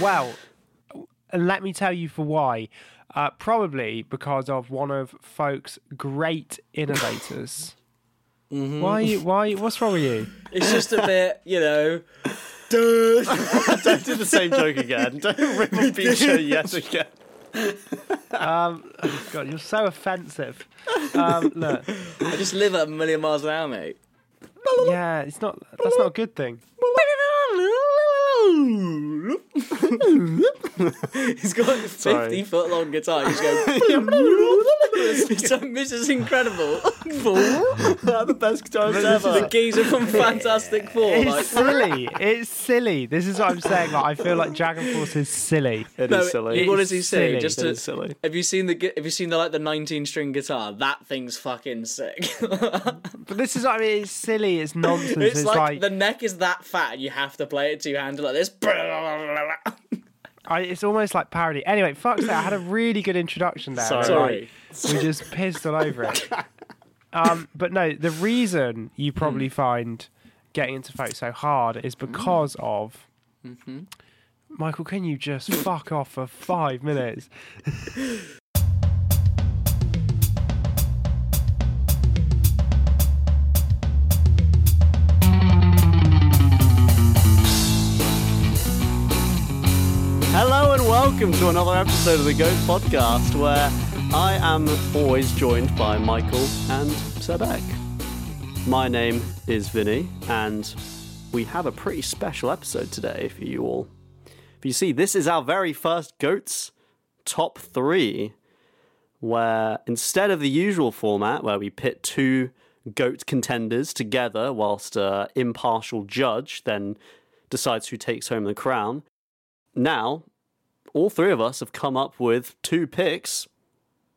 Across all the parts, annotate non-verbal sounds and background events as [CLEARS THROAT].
Well, and let me tell you for why. Uh, probably because of one of folks' great innovators. Mm-hmm. Why? Why? What's wrong with you? It's just a [LAUGHS] bit, you know. Don't do the same joke again. Don't rip me feature yet again. Um, oh God, you're so offensive. Um, look, I just live at a million miles an hour, mate. yeah, it's not. That's not a good thing. [LAUGHS] He's got a 50 Sorry. foot long guitar. He's going. it's like Mrs. Incredible. the best guitarist the ever. geezer from Fantastic Four. It's Like, silly. It's silly. This is what I'm saying. Like, I feel like Dragon Force is silly. It no, is silly. what does he say? silly. Just to, is silly. Have you seen the Have you seen the like the 19 string guitar? That thing's fucking sick. But this is what I mean. It's silly. It's nonsense. it's, It's, like, like, the neck is that fat, and you have to play it two handed like this. I, it's almost like parody. Anyway, fuck that. I had a really good introduction there. Sorry. We just pissed all over it. Um, but no, the reason you probably hmm. find getting into folk so hard is hmm. because of. Mm-hmm. Michael, can you just fuck off for five minutes? [LAUGHS] And welcome to another episode of the Goats Podcast, where I am always joined by Michael and Sebek. My name is Vinny, and we have a pretty special episode today for you all. You see, this is our very first Goats top three, where instead of the usual format where we pit two goat contenders together whilst an impartial judge then decides who takes home the crown, now all three of us have come up with two picks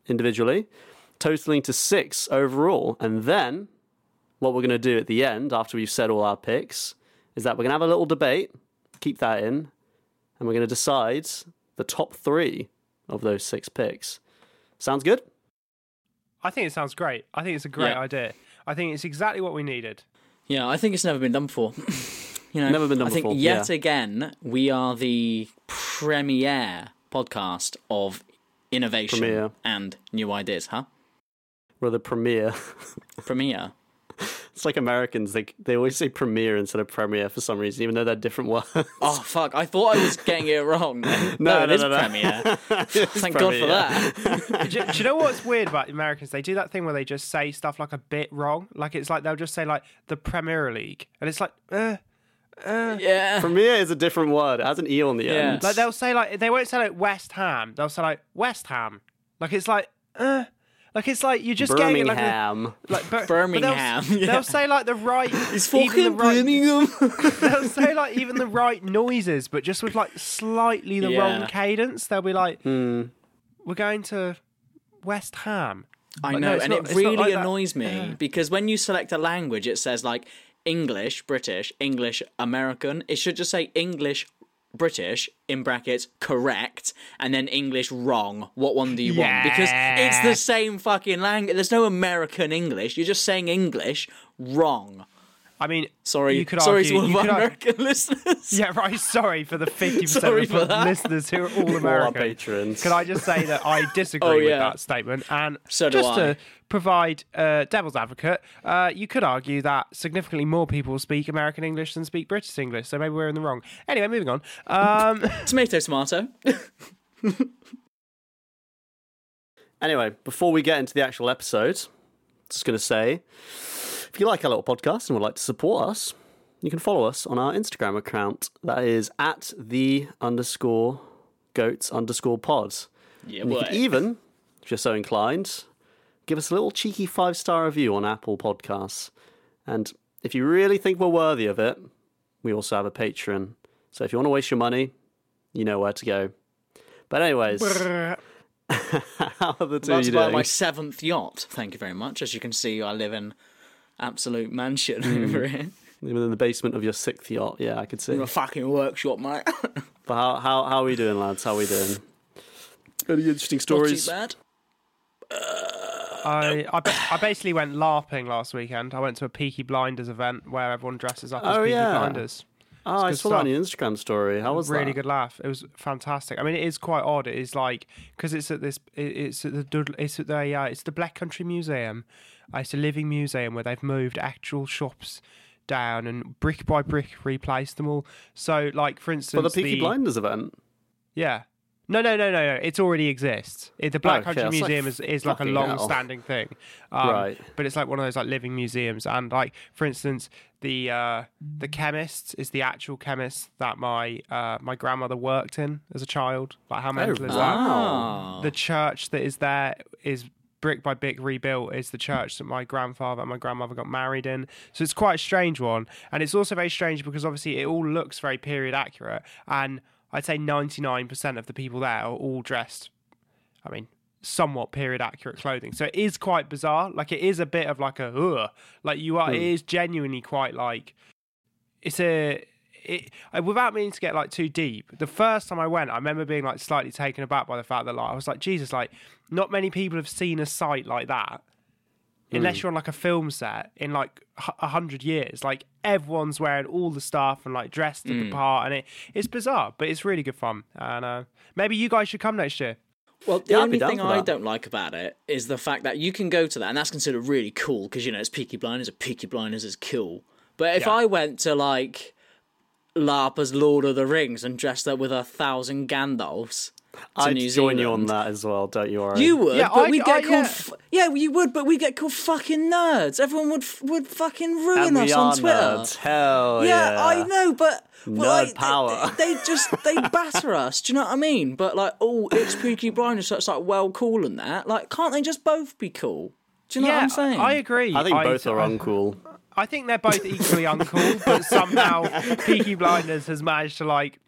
individually, totaling to six overall. And then what we're going to do at the end, after we've said all our picks, is that we're going to have a little debate, keep that in, and we're going to decide the top three of those six picks. Sounds good? I think it sounds great. I think it's a great Yeah. idea. I think it's exactly what we needed. Yeah, I think it's never been done before. [LAUGHS] you know, Never been done I think before, yet yeah. again we are the premier podcast of innovation Premier. and new ideas, huh? We're the premiere. [LAUGHS] premiere. it's like Americans, they, they always say premiere instead of premiere for some reason, even though they're different words. Oh fuck! I thought I was getting it wrong. [LAUGHS] no, No, it no, is no, no. premier. [LAUGHS] It's Thank God for that. do, you, do you know what's weird about the Americans? They do that thing where they just say stuff like a bit wrong. Like it's like they'll just say like the Premier League, and it's like, uh, uh, yeah. Premiere is a different word. It has an E on the Yeah. end. like they'll say like they won't say like West Ham. They'll say like West Ham. Like it's like, uh, like it's like you're just getting it like, a- Birmingham. like Bir- Birmingham, They'll, yeah. they'll say like the right. [LAUGHS] It's even the fucking right, Birmingham. [LAUGHS] They'll say like even the right noises, but just with like slightly the wrong cadence. They'll be like, Hmm. "We're going to West Ham." I Like, know, no, and not- it really like that. annoys me because when you select a language, it says like English, British, English, American. It should just say English, British in brackets correct, and then English wrong. What one do you want? Because it's the same fucking language. There's no American English. You're just saying English wrong. I mean, Sorry, you could sorry argue, to all of our ar- American [LAUGHS] listeners. Yeah, right. Sorry for the fifty percent of listeners who are all American. [LAUGHS] All our patrons. Can I just say that I [LAUGHS] disagree Oh, with that statement? And So do just I. to provide uh, devil's advocate, uh, you could argue that significantly more people speak American English than speak British English. So maybe we're in the wrong. Anyway, moving on. Um, Tomato, tomato. Anyway, before we get into the actual episode, just going to say if you like our little podcast and would like to support us, you can follow us on our Instagram account. That is at the underscore goats underscore pod. Yeah, you can even, if you're so inclined, give us a little cheeky five star review on Apple Podcasts. And if you really think we're worthy of it, we also have a Patreon. So if you want to waste your money, you know where to go. But anyways, [LAUGHS] how are the two That's you doing? my seventh yacht. Thank you very much. As you can see, I live in absolute mansion Hmm. over here. Even in the basement of your sixth yacht, yeah, I could see. In a fucking workshop, mate. [LAUGHS] But how how how are we doing, lads? How are we doing? Any interesting Not too stories? bad. I, I, ba- I basically went LARPing last weekend. I went to a Peaky Blinders event where everyone dresses up as Oh, Peaky yeah. Blinders. Oh, I good saw that on stuff. your Instagram story. How was a really that? good laugh. It was fantastic. I mean, it is quite odd. It is like because it's at this. it- It's at the. It's at the. Uh, it's the Black Country Museum. It's a living museum where they've moved actual shops down and brick by brick replaced them all. So, like for instance, For the Peaky Blinders event. Yeah. No, no, no, no, no. It already exists. It, the Black Okay, Country that's like Museum is, is like a long-standing thing, um, Right. But it's like one of those like living museums, and like for instance, the uh, the chemist is the actual chemist that my uh, my grandmother worked in as a child. Like how mental is that? Ah. The church that is there is brick by brick rebuilt is the church that my grandfather and my grandmother got married in. So it's quite a strange one. And it's also very strange because obviously it all looks very period accurate. And I'd say 99% of the people there are all dressed, I mean, somewhat period accurate clothing. So it is quite bizarre. Like it is a bit of like a, ugh. Like you are, it hmm. is genuinely quite like, it's a, it, uh, without meaning to get like too deep, the first time I went, I remember being like slightly taken aback by the fact that like I was like, Jesus, like not many people have seen a sight like that, unless you're on like a film set in like h- a hundred years. Like everyone's wearing all the stuff and like dressed to the part, and it it's bizarre, but it's really good fun. And uh, maybe you guys should come next year. Well, the Yeah, only thing I that. don't like about it is the fact that you can go to that, and that's considered really cool because you know it's Peaky Blinders. and Peaky Blinders is cool. But if Yeah. I went to like LARP as Lord of the Rings and dressed up with a thousand Gandalfs to I'd New join you on that as well. Don't you worry. You would, Yeah, but I- we I- get called. yeah. F- yeah, you would, but we get called fucking nerds. Everyone would f- would fucking ruin and we us are on Twitter. nerds. Hell yeah, yeah! I know, but well, Nerd like, they- power. They, just they [LAUGHS] batter us. Do you know what I mean? But like, oh, it's Peaky Blinders, so it's like well cool and that. Like, can't they just both be cool? Do you know yeah, what I'm saying? I agree. I think both are I, uncool. I think they're both equally uncool, but somehow Peaky Blinders has managed to like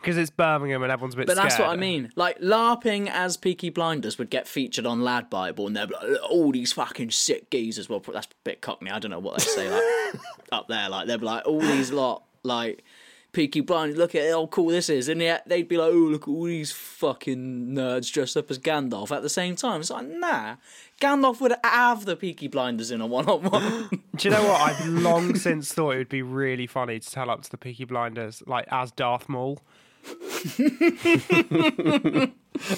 because it's Birmingham and everyone's a bit. But that's what I mean. Like LARPing as Peaky Blinders would get featured on Lad Bible, and they'd be like, all these fucking sick geezers. Well, that's a bit cockney. I don't know what they say like [LAUGHS] up there. Like they're like, all these lot like Peaky Blinders. Look at how cool this is, and yet they'd be like, oh, look at all these fucking nerds dressed up as Gandalf at the same time. It's like, nah. Gandalf would have the Peaky Blinders in a one-on-one. [GASPS] Do you know what? I've [LAUGHS] long since thought it would be really funny to tell up to the Peaky Blinders, like as Darth Maul. [LAUGHS] [LAUGHS]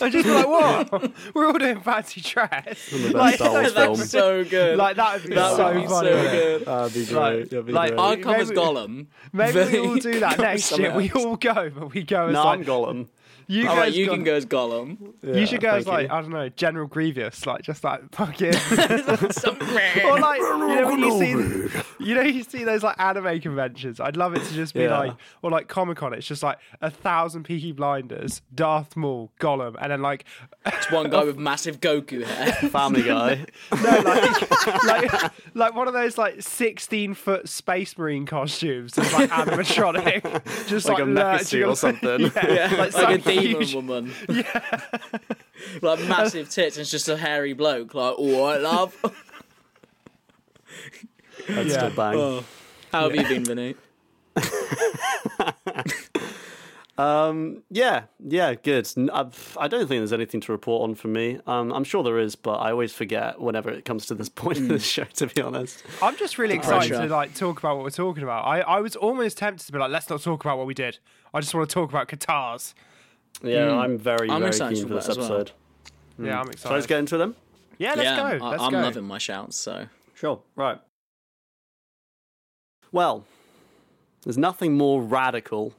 I just be like, what? We're all doing fancy dress. Like, Star film. That's so good. Like that would be that so would be funny. so wouldn't it? good. That'd be great. Like- That'd be like, great. I'll come as Maybe- Gollum. Maybe we all do that next something year. We all go, but we go as no, like I'm Gollum. You All guys right, you go- can go as Gollum. You should go as like you. I don't know, General Grievous, like just like fucking, [LAUGHS] [LAUGHS] Some- or like you know when you see, you know you see those like anime conventions. I'd love it to just be Yeah. like, or like Comic Con. It's just like a thousand Peaky Blinders, Darth Maul, Gollum, and then like [LAUGHS] It's one guy with massive Goku hair. Family Guy. no, like like like one of those like sixteen foot Space Marine costumes, that's like animatronic, just Like like, a mecha suit or something. Yeah, like, like, like a some demon huge- woman. [LAUGHS] Yeah. [LAUGHS] like massive tits and it's just a hairy bloke. Like, all right, love. [LAUGHS] That's Yeah. still bang. Oh. How have you been, Vinny? Um, yeah, yeah, good. N- I've- I don't think there's anything to report on for me. Um, I'm sure there is, but I always forget whenever it comes to this point in the show. To be honest, I'm just really excited pressure. to like talk about what we're talking about. I, I was almost tempted to be like, let's not talk about what we did. I just want to talk about guitars. Yeah, mm. I'm very, I'm very excited keen for for this that as well. episode. Yeah, mm. I'm So excited. let's get into them. yeah, let's yeah, go. I, Let's I'm go. loving my shouts. So Sure. Right. Well, there's nothing more radical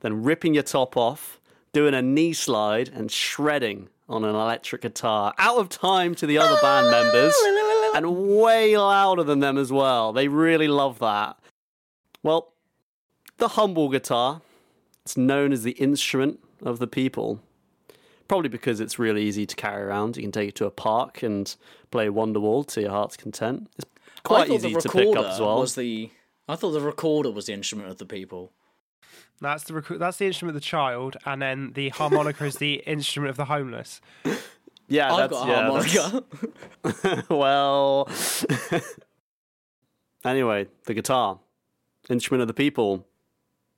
than ripping your top off, doing a knee slide, and shredding on an electric guitar out of time to the other band members and way louder than them as well. They really love that. Well, the humble guitar, it's known as the instrument of the people. Probably because it's really easy to carry around. You can take it to a park and play Wonderwall to your heart's content. It's quite easy to recorder pick up as well. was the. I thought the recorder was the instrument of the people. That's the rec- that's the instrument of the child, and then the harmonica is the instrument of the homeless. Yeah, I've that's got a yeah, harmonica. [LAUGHS] well. [LAUGHS] anyway, the guitar, instrument of the people,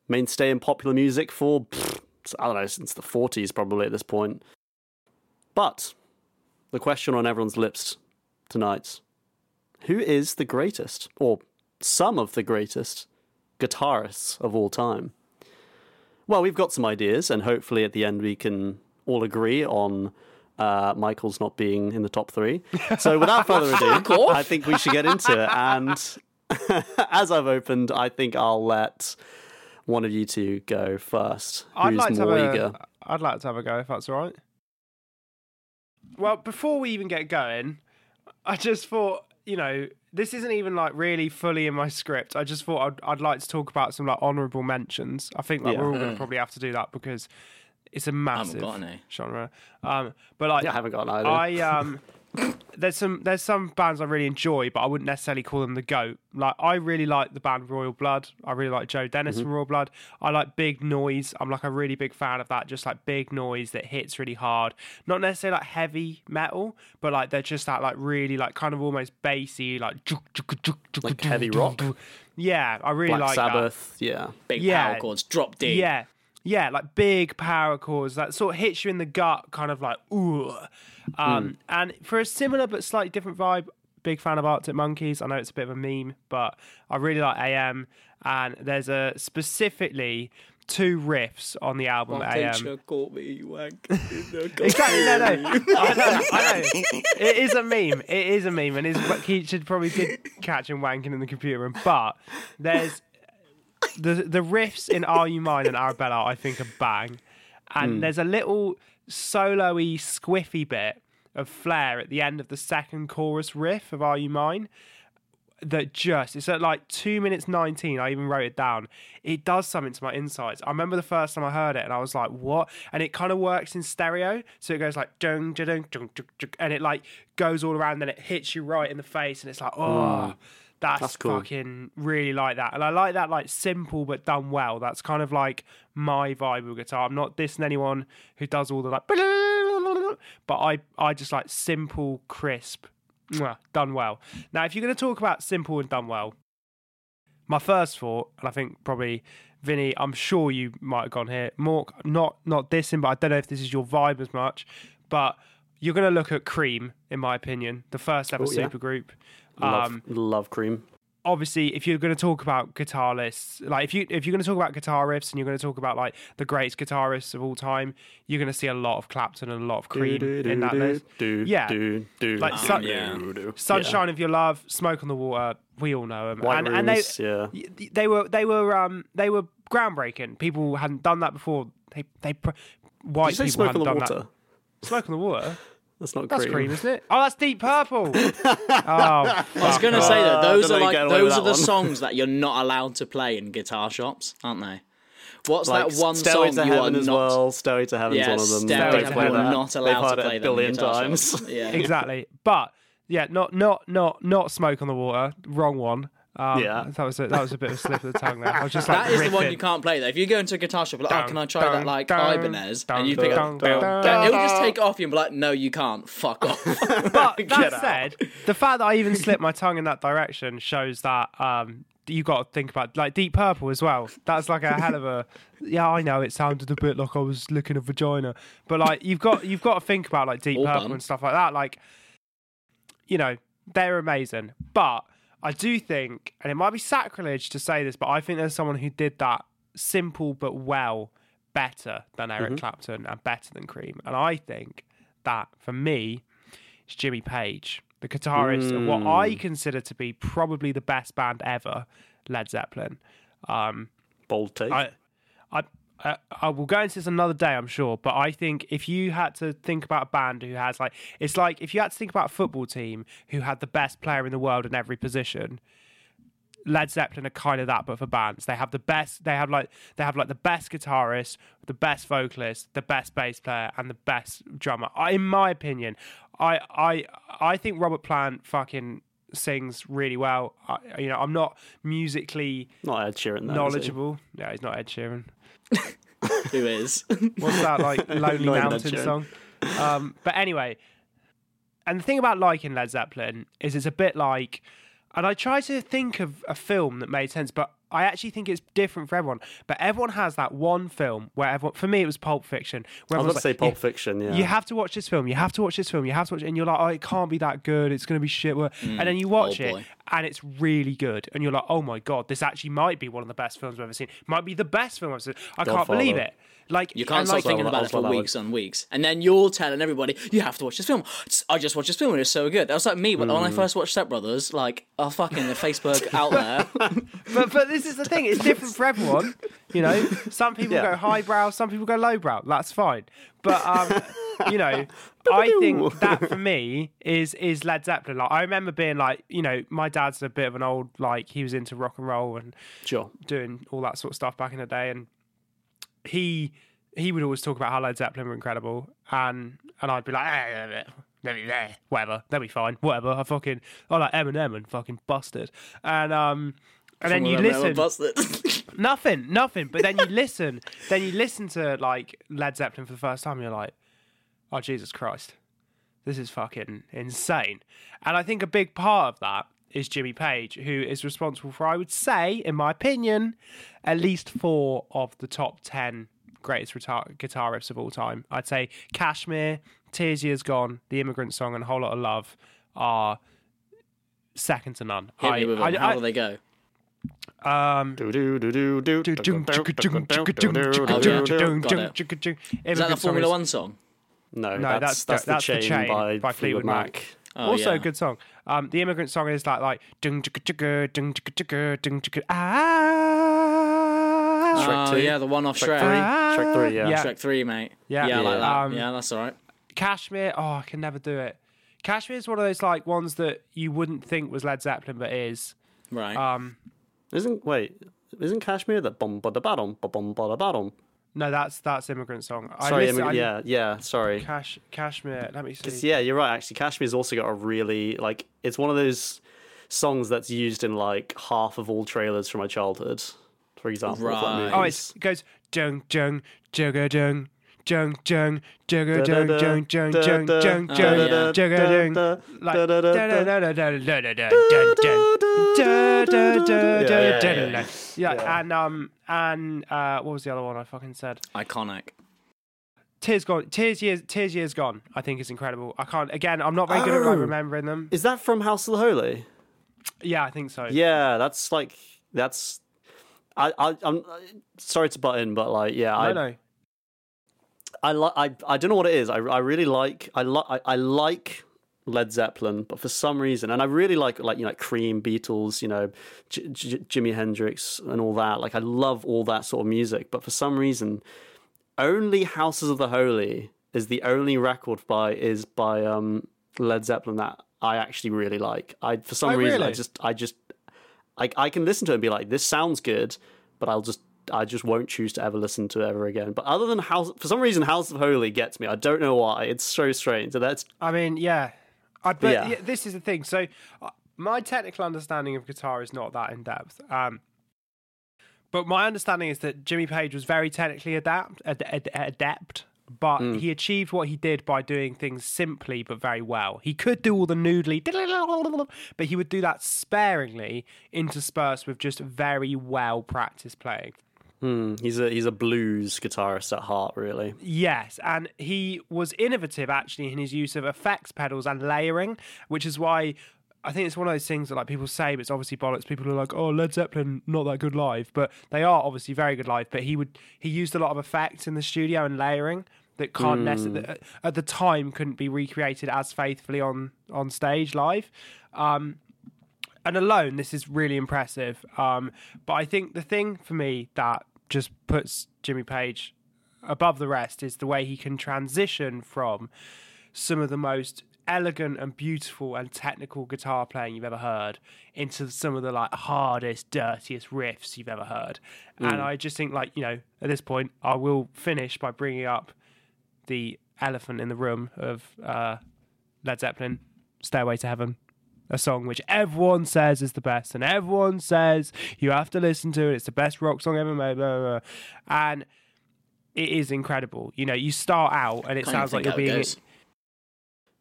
mainstay in popular music for pfft, I don't know since the forties probably at this point. But the question on everyone's lips tonight: Who is the greatest, or some of the greatest, guitarists of all time? Well, we've got some ideas, and hopefully at the end we can all agree on uh, Michael's not being in the top three. [LAUGHS] So without further ado, I think we should get into it. And [LAUGHS] as I've opened, I think I'll let one of you two go first. I'd Who's like to have more a, eager? I'd like to have a go if that's all right. Well, before we even get going, I just thought, you know, this isn't even like really fully in my script. I just thought I'd, I'd like to talk about some like honourable mentions. I think like Yeah. we're all going to probably have to do that because it's a massive got any. genre. Um, but like, Yeah, I haven't got an either. I um [LAUGHS] there's some there's some bands I really enjoy, but I wouldn't necessarily call them the goat. Like I really like the band Royal Blood. I really like Joe Dennis Mm-hmm. from Royal Blood. I like Big Noise. I'm like a really big fan of that. Just like big noise that hits really hard. Not necessarily like heavy metal, but like they're just that like really like kind of almost bassy like Like heavy rock? Yeah, I really Black like that. Sabbath, yeah. Big Yeah. power chords, drop D. Yeah. Yeah, like big power chords that sort of hits you in the gut, kind of like ooh. Um, And for a similar but slightly different vibe, big fan of Arctic Monkeys. I know it's a bit of a meme, but I really like AM. And there's a specifically two riffs on the album AM. Teacher caught me you wank. [LAUGHS] Exactly, no, no. I know, I know. It is a meme. It is a meme, and his he should probably did catch him wanking in the computer room. But there's the the riffs in Are You Mine and Arabella, I think, are bang. And hmm. there's a little solo-y, squiffy bit of flair at the end of the second chorus riff of Are You Mine that just it's at like two minutes 19 i even wrote it down. It does something to my insides. I remember the first time i heard it and i was like what? And it kind of works in stereo so it goes like dung, dung, dung, dung, and it like goes all around then it hits you right in the face and it's like hmm. oh that's, That's cool. fucking really like that and i like that like simple but done well that's kind of like my vibe with guitar i'm not dissing anyone who does all the like [LAUGHS] but i i just like simple crisp done well. Now, if you're going to talk about simple and done well, my first thought, and I think probably Vinny, I'm sure you might have gone here. Mork, not not dissing, but I don't know if this is your vibe as much. But you're going to look at Cream, in my opinion, the first ever Oh, yeah. Supergroup. Love, Um, love cream. obviously if you're going to talk about guitarists, like if you if you're going to talk about guitar riffs and you're going to talk about like the greatest guitarists of all time you're going to see a lot of clapton and a lot of cream in that list yeah like Sun- yeah. sunshine of your love smoke on the water we all know them White and, and they Rooms, yeah. they were they were um they were groundbreaking people hadn't done that before they they pr- white Did you say people smoke on hadn't the done water? that smoke on the water That's not that's cream. cream isn't it oh that's deep purple [LAUGHS] oh I was going to say that Uh, those don't are know you get like those are the one. songs that you're not allowed to play in guitar shops, aren't they? What's Like that one Stairway song to you are Heaven as not? well. Stairway to Heaven's Yeah, one of them. Stairway Don't to play Heaven, that. not They've allowed heard to it play a them in billion times. shops. Yeah, exactly. But yeah, not not not not smoke on the water. Wrong one. Um, Yeah. that was a, that was a bit of a slip of the tongue there. I was just like That is the one you can't play though. If you go into a guitar shop, like, oh, can I try dun, that like dun, Ibanez? dun, and you dun, pick dun, up, dun, dun, it'll just take it off you and be like, no, you can't. Fuck off. [LAUGHS] [LAUGHS] But that said, the fact that I even slipped my tongue in that direction shows that um, you got to think about like Deep Purple as well. That's like a hell of a. [LAUGHS] Yeah, I know it sounded a bit like I was licking a vagina, but like you've got you've got to think about like Deep Or Purple and stuff like that. Like, you know, they're amazing, but I do think, and it might be sacrilege to say this, but I think there's someone who did that simple but well better than Eric Clapton and better than Cream, and I think that for me, it's Jimmy Page, the guitarist of what I consider to be probably the best band ever, Led Zeppelin. Um, Bold take. I, I, I, I will go into this another day, I'm sure. But I think if you had to think about a band who has like, it's like if you had to think about a football team who had the best player in the world in every position. Led Zeppelin are kind of that, but for bands. They have the best. They have like they have like the best guitarist, the best vocalist, the best bass player, and the best drummer. I, in my opinion, I I I think Robert Plant fucking sings really well. I, you know, I'm not musically Not Ed Sheeran, though, he? knowledgeable. Yeah, he's not Ed Sheeran. Who is? [LAUGHS] What's that like [LAUGHS] Lonely Not even Ed Mountain song? Um, but anyway, and the thing about liking Led Zeppelin is it's a bit like, and I try to think of a film that made sense, but I actually think it's different for everyone. But everyone has that one film where everyone, for me, it was Pulp Fiction. I was about to say Pulp "Yeah, Fiction, yeah. You have to watch this film. You have to watch this film. You have to watch it. And you're like, oh, it can't be that good. It's going to be shit. and then you watch oh it. And it's really good. And you're like, oh my God, this actually might be one of the best films I've ever seen. Might be the best film I've seen. I can't believe it. Like You can't and stop like, thinking about it for weeks on weeks, and then you're telling everybody you have to watch this film. I just watched this film and it's so good. That was like me when, Hmm. when I first watched Step Brothers. Like, oh fucking the [LAUGHS] Facebook out there. [LAUGHS] but but this is the thing. It's different for everyone. You know, some people Yeah. go highbrow, some people go lowbrow. That's fine. But um, you know, [LAUGHS] I think that for [LAUGHS] me is is Led Zeppelin. Like I remember being like, you know, my dad's a bit of an old like he was into rock and roll and Sure. doing all that sort of stuff back in the day, and he he would always talk about how Led Zeppelin were incredible, and and I'd be like, eh, eh, eh, they'll be there, whatever, they'll be fine, whatever. I fucking I like Eminem and fucking busted, and um. And then you listen, [LAUGHS] nothing, nothing. But then you listen, then you listen to like Led Zeppelin for the first time. And you're like, oh Jesus Christ, this is fucking insane. And I think a big part of that is Jimmy Page, who is responsible for, I would say, in my opinion, at least four of the top ten greatest guitar, guitar riffs of all time. I'd say Kashmir, Tears Years Gone, The Immigrant Song, and Whole Lot of Love are second to none. With them. How I, do they go? Um, Do do do do do. is Is that the Formula One song? No, No, that's that's- that's, that's the chain, by, by Fleetwood Mac. Oh, also yeah. a good song. Um, the immigrant song is like like dung chugga chugga dung chugga chugga dung chugga ah. Shrek Oh two? yeah, the one off Shrek Shrek. three. Shrek three, yeah. Yeah. Shrek three, mate. Yeah. yeah, I like that. Um, yeah, that's all right. Kashmir. Oh, I can never do it. Kashmir is one of those like ones that you wouldn't think was Led Zeppelin, but is. Right. Um, Isn't wait? Isn't Kashmir that bum ba da ba-dum, ba bum ba da ba-dum? no, that's that's immigrant song. I Sorry, listen- immi- I- yeah, yeah. Sorry. Cash, Kashmir. Let me Because see. yeah, you're right. Actually, Kashmir's also got a really like. It's one of those songs that's used in like half of all trailers from my childhood. For example, of, like, Right. Oh, movies. it's, it goes jung jung jugga jung jung jung jugga jung jung jung jung jung Oh, jung yeah. jugga jung like yeah, and um, and uh, what was the other one I fucking said? Iconic. Tears gone. Tears years. Tears years gone. I think is incredible. I can't. Again, I'm not very good at like, oh. remembering them. Is that from House of the Holy? Yeah, I think so. Yeah, that's like that's. I, I I'm sorry to butt in, but like yeah, no, I know. I, like I I don't know what it is. I, I really like I, like I like Led Zeppelin, but for some reason, and I really like like you know like Cream, Beatles, you know, J- J- Jimi Hendrix, and all that. Like I love all that sort of music, but for some reason, only Houses of the Holy is the only record by is by um Led Zeppelin that I actually really like. I for some Oh, reason I just I just I I can listen to it and be like this sounds good, but I'll just I just won't choose to ever listen to it ever again. But other than House, for some reason, House of Holy gets me. I don't know why. It's so strange. So that's I mean, yeah. I but Yeah. yeah, this is the thing. So uh, my technical understanding of guitar is not that in depth. Um, but my understanding is that Jimmy Page was very technically adapt, ad, ad, adept. but Mm. he achieved what he did by doing things simply but very well. He could do all the noodly, but he would do that sparingly, interspersed with just very well practiced playing. Hmm, he's a he's a blues guitarist at heart, really. Yes, and he was innovative actually in his use of effects pedals and layering, which is why I think it's one of those things that like people say, but it's obviously bollocks. People are like, "Oh, Led Zeppelin not that good live," but they are obviously very good live. But he would he used a lot of effects in the studio and layering that can't necessarily at the time couldn't be recreated as faithfully on on stage live. Um, and alone, this is really impressive. Um, but I think the thing for me that just puts Jimmy Page above the rest is the way he can transition from some of the most elegant and beautiful and technical guitar playing you've ever heard into some of the like hardest, dirtiest riffs you've ever heard. And I just think like, you know, at this point I will finish by bringing up the elephant in the room of uh, Led Zeppelin, Stairway to Heaven, a song which everyone says is the best, and everyone says you have to listen to it. It's the best rock song ever made, blah, blah, blah. and it is incredible. You know, you start out and it Can't sounds like you're how it being. goes.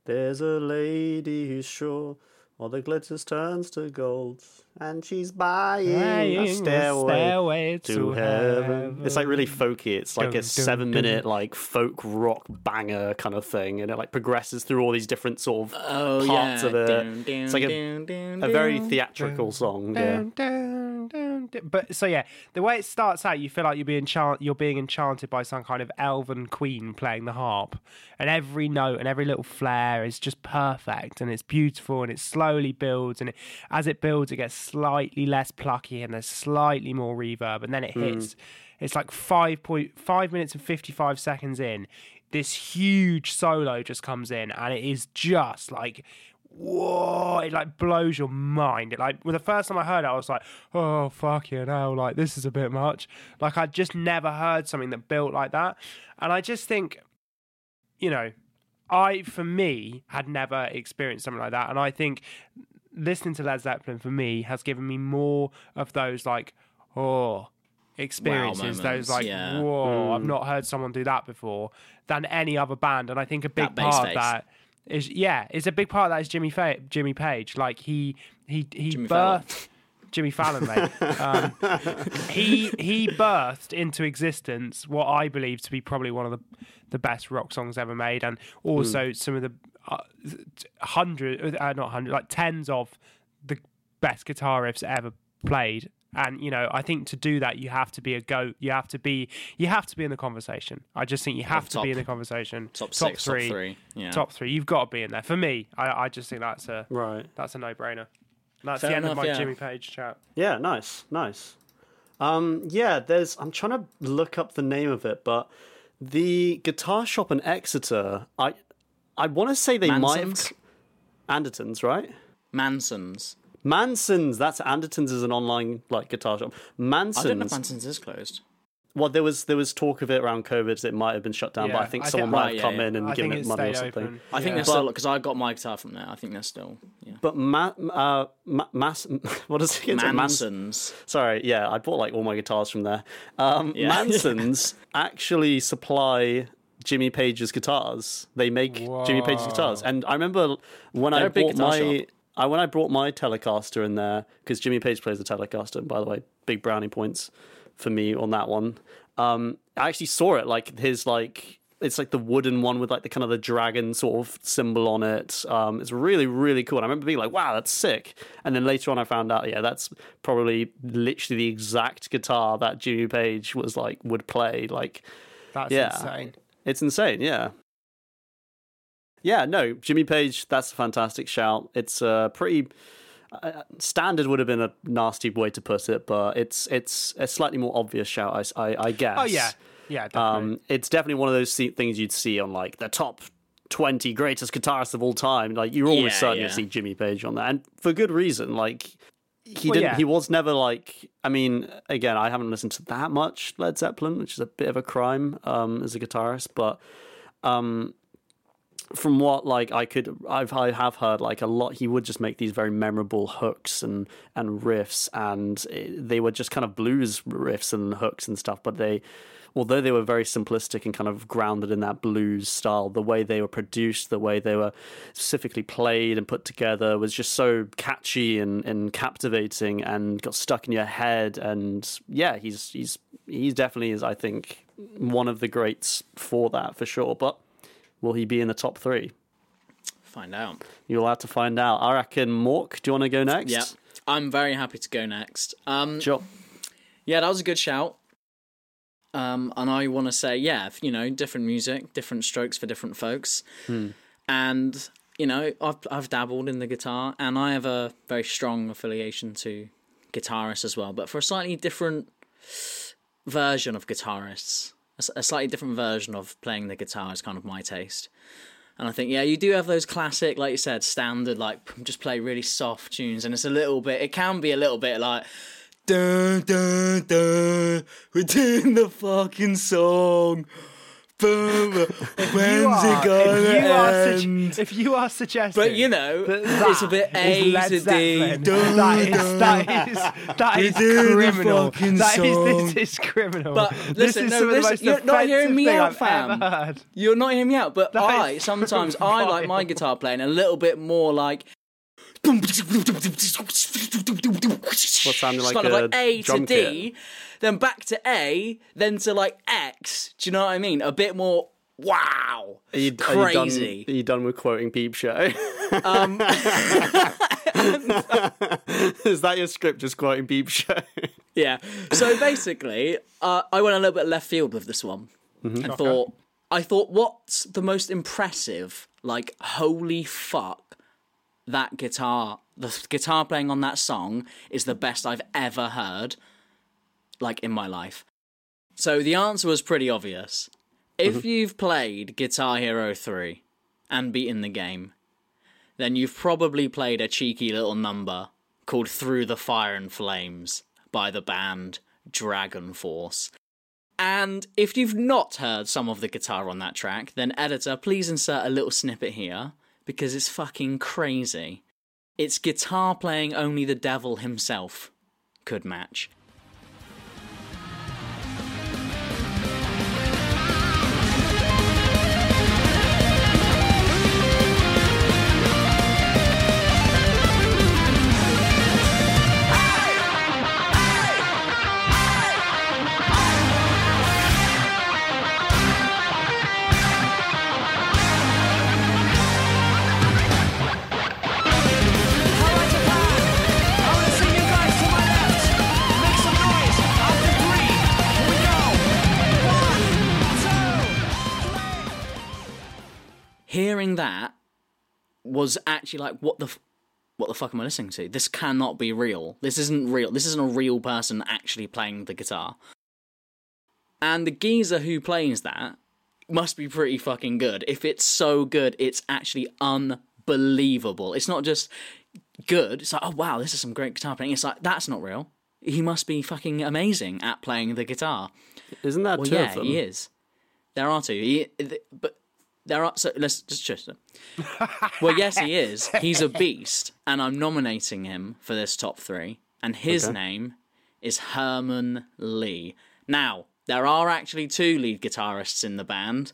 There's a lady who's sure all the glitters turns to gold, and she's buying, Buying a a stairway, stairway to, to heaven. It's like really folky. It's like Dun, a dun, seven-minute dun. like folk rock banger kind of thing, and it like progresses through all these different sort of Oh parts yeah. of it. Dun, dun, it's like a, dun, dun, a very dun. theatrical song. Yeah. Dun, dun, dun, dun. But so yeah, the way it starts out, you feel like you're being enchant- you're being enchanted by some kind of elven queen playing the harp, and every note and every little flare is just perfect, and it's beautiful, and it slowly builds, and it, as it builds, it gets slightly less plucky, and there's slightly more reverb, and then it hmm. hits. It's like five point five minutes and fifty five seconds in. This huge solo just comes in, and it is just like whoa, it like blows your mind. It like well, the first time I heard it, I was like, oh fuck you know, like this is a bit much. Like I just never heard something that built like that, and I just think, you know, I for me had never experienced something like that, and I think listening to Led Zeppelin for me has given me more of those like oh experiences those moments, like yeah. whoa i've not heard someone do that before than any other band and i think a big That bass part of that is yeah is a big part of that is jimmy Fa- jimmy page like he he he Jimmy Fallon. birthed Jimmy Fallon, mate. [LAUGHS] Um, he he birthed into existence what I believe to be probably one of the the best rock songs ever made, and also some of the hundred, uh, not hundred, like tens of the best guitar riffs ever played. And you know, I think to do that, you have to be a goat. You have to be, you have to be in the conversation. I just think you have to be in the conversation. Top six, top three. Yeah. top three. You've got to be in there. For me, I, I just think that's a Right. that's a no brainer. That's Fair the end of my yeah. Jimmy Page chat. Yeah, nice, nice. Um, yeah, there's. I'm trying to look up the name of it, but the guitar shop in Exeter. I, I want to say they might have. Andertons, right? Manson's. Manson's. That's Andertons is an online like guitar shop. Mansons. I don't know if Manson's. Manson's is closed. well, there was there was talk of it around COVID. That it might have been shut down, but I think I think- someone might Right, have yeah, come yeah. in and I given it it money or something. open. I think Yeah. they're still because I got my guitar from there. I think they're still yeah. But ma- uh, ma- mass, [LAUGHS] what is it? Manson's. Sorry, yeah, I bought like all my guitars from there. Um, Yeah. [LAUGHS] Manson's actually supply Jimmy Page's guitars. They make Jimmy Page's guitars, and I remember when They're I bought my. shop. I, when I brought my Telecaster in there, because Jimmy Page plays the Telecaster, and by the way, big brownie points for me on that one. Um, I actually saw it, like his like it's like the wooden one with like the kind of the dragon sort of symbol on it. Um, it's really really cool. And I remember being like, "Wow, that's sick!" And then later on, I found out, yeah, that's probably literally the exact guitar that Jimmy Page was like would play. Like, That's Yeah. insane. It's insane, yeah. Yeah, no, Jimmy Page, that's a fantastic shout. It's uh, pretty uh, standard would have been a nasty way to put it, but it's it's a slightly more obvious shout, I, I, I guess. Oh yeah, yeah, definitely. Um, it's definitely one of those things you'd see on like the top 20 greatest guitarists of all time. Like you're always Yeah, certain yeah. to see Jimmy Page on that, and for good reason. Like he Well, didn't. yeah. He was never like. I mean, again, I haven't listened to that much Led Zeppelin, which is a bit of a crime um, as a guitarist, but. Um, from what like I could I've I have heard like a lot he would just make these very memorable hooks and and riffs and it, they were just kind of blues riffs and hooks and stuff but they although they were very simplistic and kind of grounded in that blues style the way they were produced the way they were specifically played and put together was just so catchy and, and captivating and got stuck in your head and yeah he's he's he definitely is I think one of the greats for that for sure but Will he be in the top three? Find out. You'll have to find out. I reckon Mork, do you want to go next? Yeah. I'm very happy to go next. Um, Sure. Yeah, that was a good shout. Um, and I want to say, yeah, you know, different music, different strokes for different folks. And, you know, I've, I've dabbled in the guitar and I have a very strong affiliation to guitarists as well, but for a slightly different version of guitarists. a slightly different version of playing the guitar is kind of my taste. And I think, yeah, you do have those classic, like you said, standard, like just play really soft tunes, and it's a little bit, it can be a little bit like, dun dun dun, we're doing the fucking song. Boom, When's You are- it gonna if you are end? if you are suggesting, But you know, that it's a bit that A Led to D. Dun, that is dun. that is that is We're doing the criminal. That is this is criminal. But this listen, is no, some of the listen, most you're not hearing me out, I've fam. You're not hearing me out, but That I sometimes so I like my guitar playing a little bit more like. What's sounding like kind of a like A to D, then back to A, then to like X. Do you know what I mean? A bit more. Wow, Are you, Are you, done, crazy. are you done with quoting Peep Show? [LAUGHS] Um, [LAUGHS] Is that your script, just quoting Peep Show? [LAUGHS] Yeah. So basically, uh, I went a little bit left field with this one, and thought I thought, what's the most impressive? Like, holy fuck, that guitar, the guitar playing on that song is the best I've ever heard, like in my life. So the answer was pretty obvious. If mm-hmm. you've played Guitar Hero 3 and beaten the game, then you've probably played a cheeky little number called Through the Fire and Flames by the band Dragon Force. And if you've not heard some of the guitar on that track, then editor, please insert a little snippet here because it's fucking crazy. It's guitar playing only the devil himself could match. Hearing that was actually like, what the, f- what the fuck am I listening to? This cannot be real. This isn't real. This isn't a real person actually playing the guitar. And the geezer who plays that must be pretty fucking good. If it's so good, it's actually unbelievable. It's not just good. It's like, oh wow, this is some great guitar playing. It's like that's not real. He must be fucking amazing at playing the guitar. Isn't that Well, two yeah, of them? he is. There are two. He, but there are. So let's just just. well, yes, he is. He's a [LAUGHS] beast, and I'm nominating him for this top three. And his Okay. name is Herman Li. Now, there are actually two lead guitarists in the band,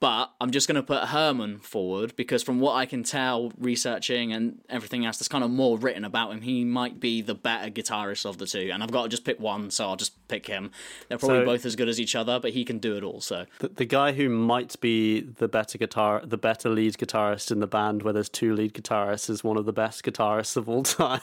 but I'm just going to put Herman forward because, from what I can tell, researching and everything else, there's kind of more written about him. He might be the better guitarist of the two, and I've got to just pick one, so I'll just pick him. They're probably So- both as good as each other, but he can do it all. So The, the guy who might be the better guitar, the better lead guitarist in the band, where there's two lead guitarists, is one of the best guitarists of all [LAUGHS] time.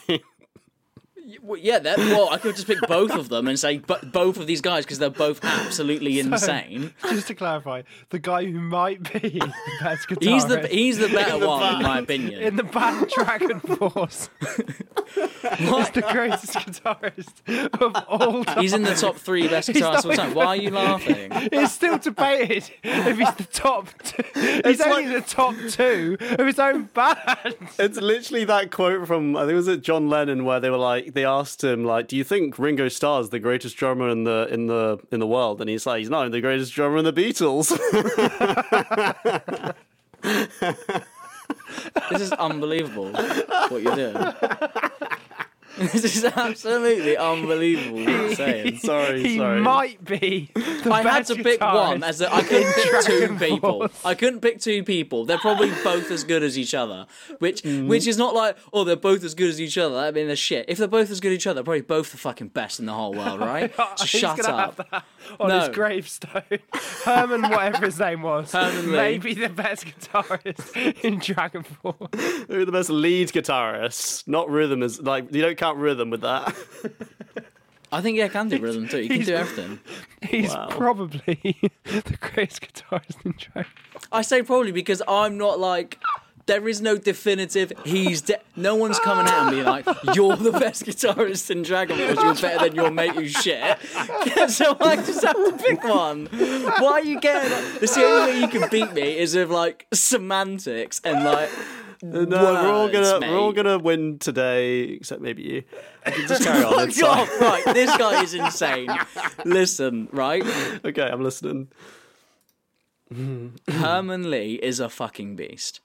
Well, yeah, that, well, I could just pick both of them and say b- both of these guys because they're both absolutely insane. Just to clarify, the guy who might be [LAUGHS] the best [LAUGHS] guitarist He's the he's the better one, in my opinion. in the band Dragon Force [LAUGHS] is the greatest guitarist of all time. He's in the top three best guitarists of all time. Why are you laughing? It's still debated if he's the top. Two. He's only the top two of his own band. It's literally that quote from I think it was it John Lennon where they were like they asked him like, "Do you think Ringo Starr's the greatest drummer in the in the in the world?" And he's like, "He's not the greatest drummer in the Beatles." [LAUGHS] this is unbelievable what you're doing. [LAUGHS] this is absolutely unbelievable what you're saying. [LAUGHS] Sorry, he sorry. might be. The I had best to pick one guitarist as a, I couldn't pick [LAUGHS] two people. I couldn't pick two people. They're probably both as good as each other, which Mm-hmm. which is not like oh they're both as good as each other. I mean they're shit. If they're both as good as each other, they're probably both the fucking best in the whole world, right? So He's shut gonna up. Have that on No. his gravestone. Herman, whatever his name was, Herman Li. maybe the best guitarist in Dragon Ball. Who are the best lead guitarists? Not rhythm is like you don't count rhythm with that. I think yeah, can do rhythm too. You can do everything. He's Wow. probably [LAUGHS] the greatest guitarist in Dragon I say probably because I'm not like. There is no definitive. He's de- no one's coming out and being like, "You're the best guitarist in Dragon Force. You're better than your mate who's shit." [LAUGHS] so I just have to pick one. Why are you getting? The only way you can beat me is with like semantics and like. Uh, no, we're all gonna mate. we're all gonna win today, except maybe you. [LAUGHS] Just carry on. [LAUGHS] God, fine. right, this guy is insane. [LAUGHS] Listen, right? Okay, I'm listening. Herman Li is a fucking beast.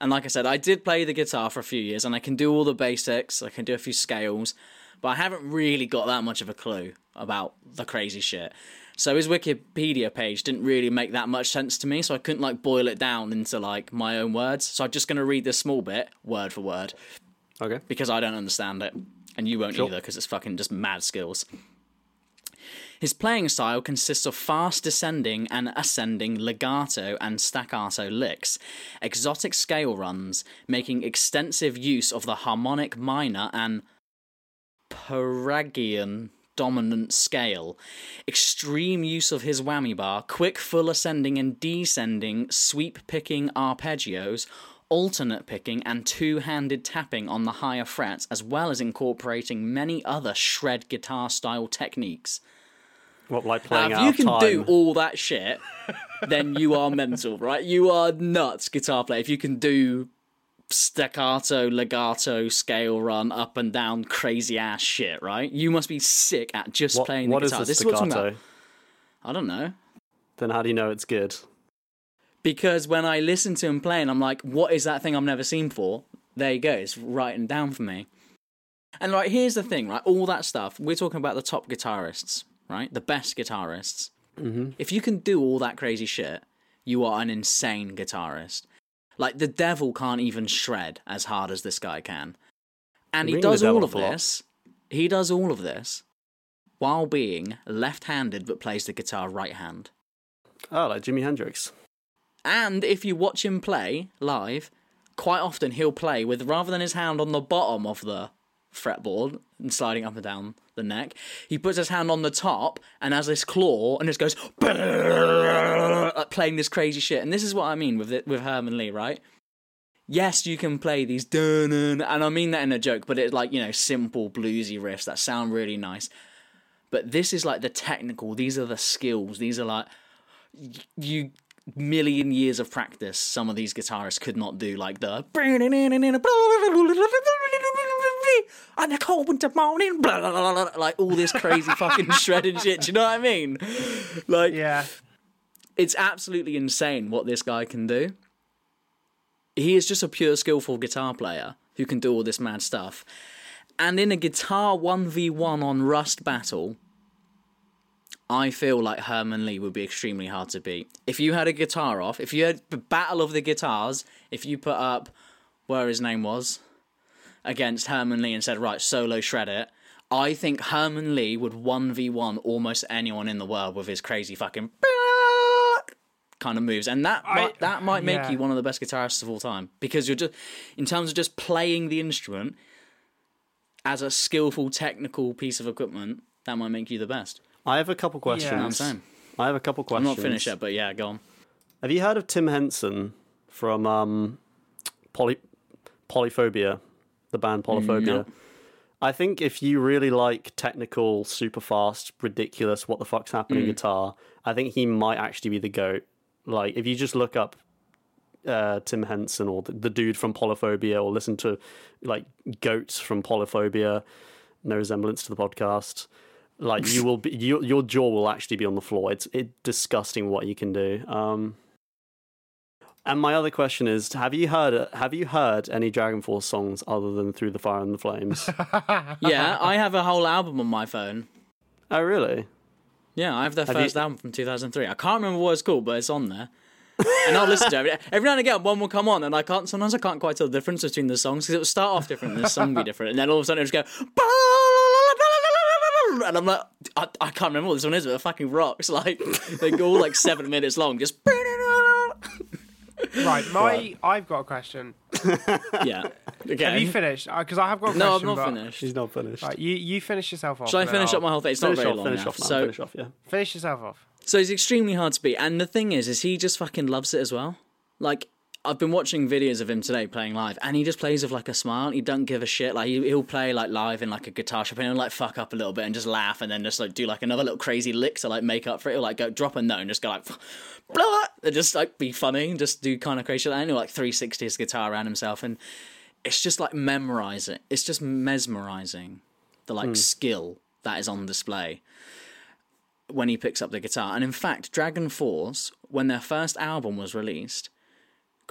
And like I said, I did play the guitar for a few years and I can do all the basics, I can do a few scales, but I haven't really got that much of a clue about the crazy shit. So his Wikipedia page didn't really make that much sense to me, so I couldn't like boil it down into like my own words. So I'm just going to read this small bit word for word Okay. because I don't understand it, and you won't Sure. either because it's fucking just mad skills. His playing style consists of fast descending and ascending legato and staccato licks, exotic scale runs, making extensive use of the harmonic minor and Phrygian dominant scale, extreme use of his whammy bar, quick full ascending and descending sweep picking arpeggios, alternate picking, and two handed tapping on the higher frets, as well as incorporating many other shred guitar style techniques. What like Now, playing if out you can time? do all that shit, then you are mental, right? You are nuts guitar player. If you can do staccato, legato, scale run, up and down, crazy ass shit, right? You must be sick at just what, playing the is guitar. this is what I'm talking staccato? about. I don't know. Then how do you know it's good? Because when I listen to him playing, I'm like, what is that thing I've never seen before? There you go. It's writing down for me. And like, here's the thing, right? All that stuff, we're talking about the top guitarists, right? The best guitarists. Mm-hmm. If you can do all that crazy shit, you are an insane guitarist. Like, the devil can't even shred as hard as this guy can. And he Ring does all of this. He does all of this while being left handed but plays the guitar right hand. Oh, ah, like Jimi Hendrix. And if you watch him play live, quite often he'll play with rather than his hand on the bottom of the fretboard and sliding up and down the neck, he puts his hand on the top and has this claw and just goes playing this crazy shit. And this is what I mean with it, with Herman Li, right? Yes, you can play these dun and I mean that in a joke, but it's like you know simple bluesy riffs that sound really nice. But this is like the technical. These are the skills. These are like you million years of practice some of these guitarists could not do like the on a cold winter morning blah, blah, blah, blah, like all this crazy fucking [LAUGHS] shredding shit do you know what i mean like Yeah. it's absolutely insane what this guy can do he is just a pure skillful guitar player who can do all this mad stuff and in a guitar 1v1 on rust battle I feel like Herman Li would be extremely hard to beat. If you had a guitar off, if you had the Battle of the Guitars, if you put up where his name was against Herman Li and said, right, solo shred it, I think Herman Li would 1v1 almost anyone in the world with his crazy fucking [LAUGHS] kind of moves. And that I- might, that might make yeah. you one of the best guitarists of all time because you're just, in terms of just playing the instrument as a skillful technical piece of equipment, that might make you the best. I have a couple questions. Yeah. I'm saying. I have a couple questions. I'm not finished yet, but yeah, go on. Have you heard of Tim Henson from um, Poly- Polyphia, the band Polyphia? No. I think if you really like technical, super fast, ridiculous, what the fuck's happening guitar, I think he might actually be the goat. Like, if you just look up uh, Tim Henson or the, the dude from Polyphia or listen to like goats from Polyphia, no resemblance to the podcast. Like you [LAUGHS] will be, your your jaw will actually be on the floor. It's it disgusting what you can do. Um, And my other question is: Have you heard have you heard any Dragon Force songs other than "Through the Fire and the Flames"? [LAUGHS] Yeah, I have a whole album on my phone. oh, really? Yeah, I have their Have first you- album from 2003. I can't remember what it's called, but it's on there. and I'll listen to it. [LAUGHS] Every now and again, one will come on, and I can't. Sometimes I can't quite tell the difference between the songs because it will start off different, and the song be different, and then all of a sudden it will just go. And I'm like, I, I can't remember what this one is, but it fucking rocks. Like they go all like seven minutes long, just. Right, my I've got a question. [LAUGHS] Yeah. Okay. Have you finished? Uh, because I have got a no, I'm not but- finished. She's not finished. Right, you you finish yourself off. Shall I finish I'll- up my whole thing? It's finish not very off, long finish now. off, man. so, Finish off, yeah. Finish yourself off. So he's extremely hard to beat, and the thing is, is he just fucking loves it as well. Like I've been watching videos of him today playing live, and he just plays with like a smile. He don't give a shit. Like he, he'll play like live in like a guitar shop, and he'll like fuck up a little bit and just laugh, and then just like do like another little crazy lick to like make up for it. He'll like go drop a note and just go like [LAUGHS] blah, and just like be funny and just do kind of crazy. And he'll like 360 his guitar around himself, and it's just like memorizing. It's just mesmerizing the like hmm. skill that is on display when he picks up the guitar. And in fact, Dragon Force, when their first album was released,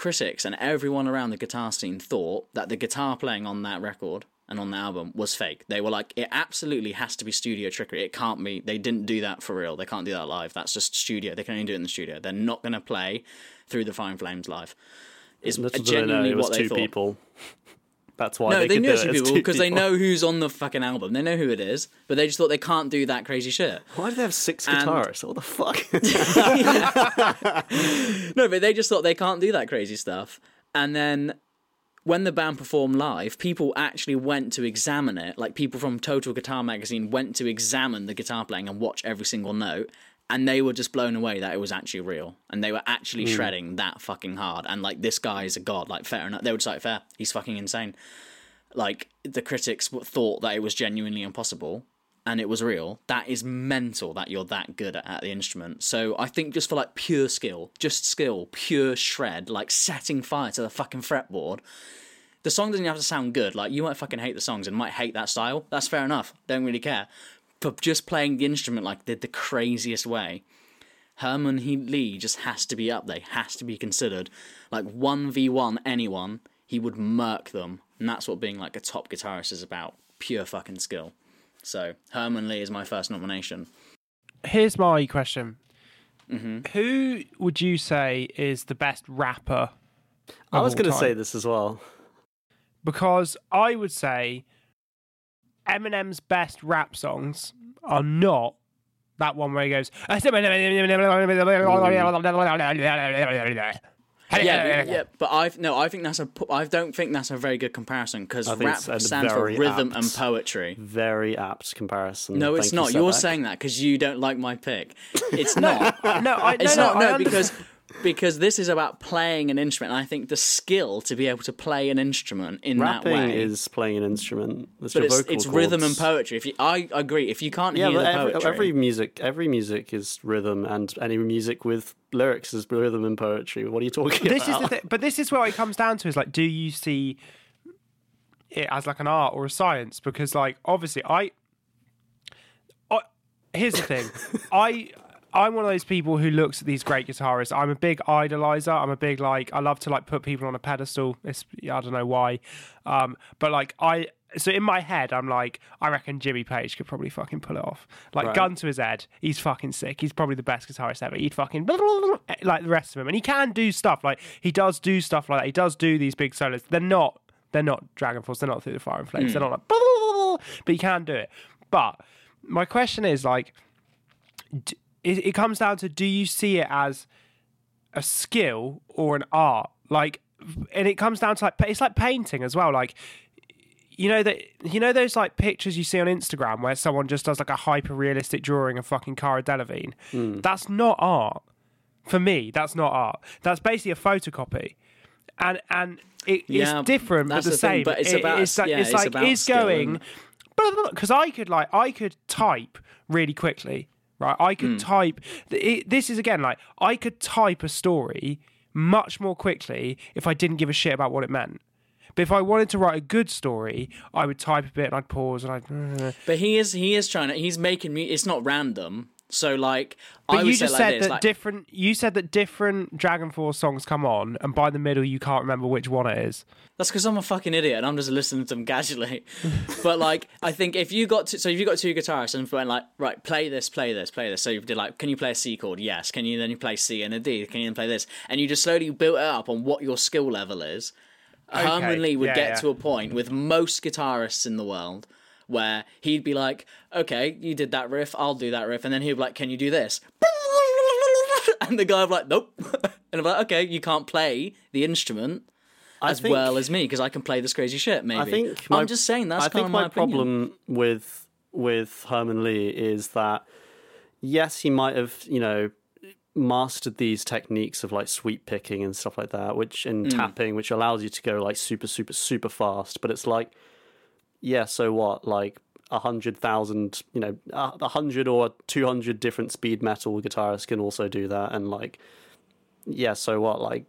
critics and everyone around the guitar scene thought that the guitar playing on that record and on the album was fake. They were like, it absolutely has to be studio trickery. It can't be. They didn't do that for real. They can't do that live. That's just studio. They can only do it in the studio. They're not going to play through the Fire and Flames live. Is Little genuinely it was what they two thought. people. That's why No, they, they, could knew it people because they know who's on the fucking album. They know who it is, but they just thought they can't do that crazy shit. Why do they have six And- guitarists? What the fuck? [LAUGHS] [LAUGHS] No, but they just thought they can't do that crazy stuff. And then when the band performed live, people actually went to examine it. Like people from Total Guitar Magazine went to examine the guitar playing and watch every single note. And they were just blown away that it was actually real. And they were actually hmm. shredding that fucking hard. And like, this guy is a god. Like, fair enough. They were just like, fair. He's fucking insane. Like, the critics thought that it was genuinely impossible and it was real, that is mental that you're that good at, at the instrument. So I think just for like pure skill, just skill, pure shred, like setting fire to the fucking fretboard, the song doesn't have to sound good. Like you might fucking hate the songs and might hate that style. That's fair enough. Don't really care. But just playing the instrument like the, the craziest way, Herman he, Lee just has to be up there. Has to be considered like one v one anyone. He would murk them, and that's what being like a top guitarist is about. Pure fucking skill. So Herman Li is my first nomination. Here's my question: Mm-hmm. Who would you say is the best rapper? I was going to say this as well. because I would say Eminem's best rap songs are not that one where he goes. [LAUGHS] Yeah, yeah, yeah, but I no, I think that's a. po- I don't think that's a very good comparison because rap it's stands for rhythm apt- and poetry. Very apt comparison. No, it's you, not. You're saying that because you don't like my pick. It's [LAUGHS] not. no, I, It's no, not. no, No, under- because because this is about playing an instrument. And I think the skill to be able to play an instrument in Rapping that way is playing an instrument. It's But your it's, vocal it's rhythm and poetry. If you, I agree. If you can't Yeah, hear but the every, poetry, every music, every music is rhythm, and any music with lyrics is rhythm and poetry. What are you talking this is about? the thing, but this is where it comes down to is like, do you see it as like an art or a science? Because like, obviously, I, I here's the thing, [LAUGHS] I. I'm one of those people who looks at these great guitarists. I'm a big idolizer. I'm a big like I love to like put people on a pedestal. It's I don't know why, um, but like I so in my head I'm like I reckon Jimmy Page could probably fucking pull it off. Like Right. gun to his head, he's fucking sick. He's probably the best guitarist ever. He'd fucking [LAUGHS] like the rest of them, and he can do stuff like he does do stuff like that. He does do these big solos. They're not they're not Dragon Force. They're not through the fire and flames. They're not like [LAUGHS] but he can do it. But my question is like d- it, it comes down to do you see it as a skill or an art? Like and it comes down to like it's like painting as well. Like you know that you know those like pictures you see on Instagram where someone just does like a hyper realistic drawing of fucking Cara Delevingne? Hmm. That's not art. For me that's not art. That's basically a photocopy. And and it, Yeah, it's different but the, the thing, same. but it's It- about- it's like, yeah, it's it's like about is going because I could like I could type really quickly, right? I could hmm. type. It, this is again like I could type a story much more quickly if I didn't give a shit about what it meant. But if I wanted to write a good story, I would type a bit and I'd pause and I'd. But he is he is trying to he's making me it's not random. So like, But would you just said this, that like, different. You said that different Dragon Force songs come on, and by the middle you can't remember which one it is. That's because I'm a fucking idiot and I'm just listening to them casually. [LAUGHS] but like, I think if you got to, so if you got two guitarists and went like, right, play this, play this, play this. So you did like, can you play a C chord? Yes. Can you then you play C and a D? Can you then play this? And you just slowly built it up on what your skill level is. Herman Li would yeah, get yeah. to a point with most guitarists in the world where he'd be like, okay, you did that riff, I'll do that riff, and then he'd be like, can you do this? [LAUGHS] And the guy would be like, nope. [LAUGHS] And I'm like, okay, you can't play the instrument as think- well as me because I can play this crazy shit. Maybe I think my, I'm just saying that's I kind think of my, my, problem with with Herman Li is that yes, he might have you know mastered these techniques of like sweep picking and stuff like that, which and Mm. tapping, which allows you to go like super super super fast. But it's like, yeah, so what? Like a hundred thousand, you know, a hundred or two hundred different speed metal guitarists can also do that, and like yeah, so what? Like,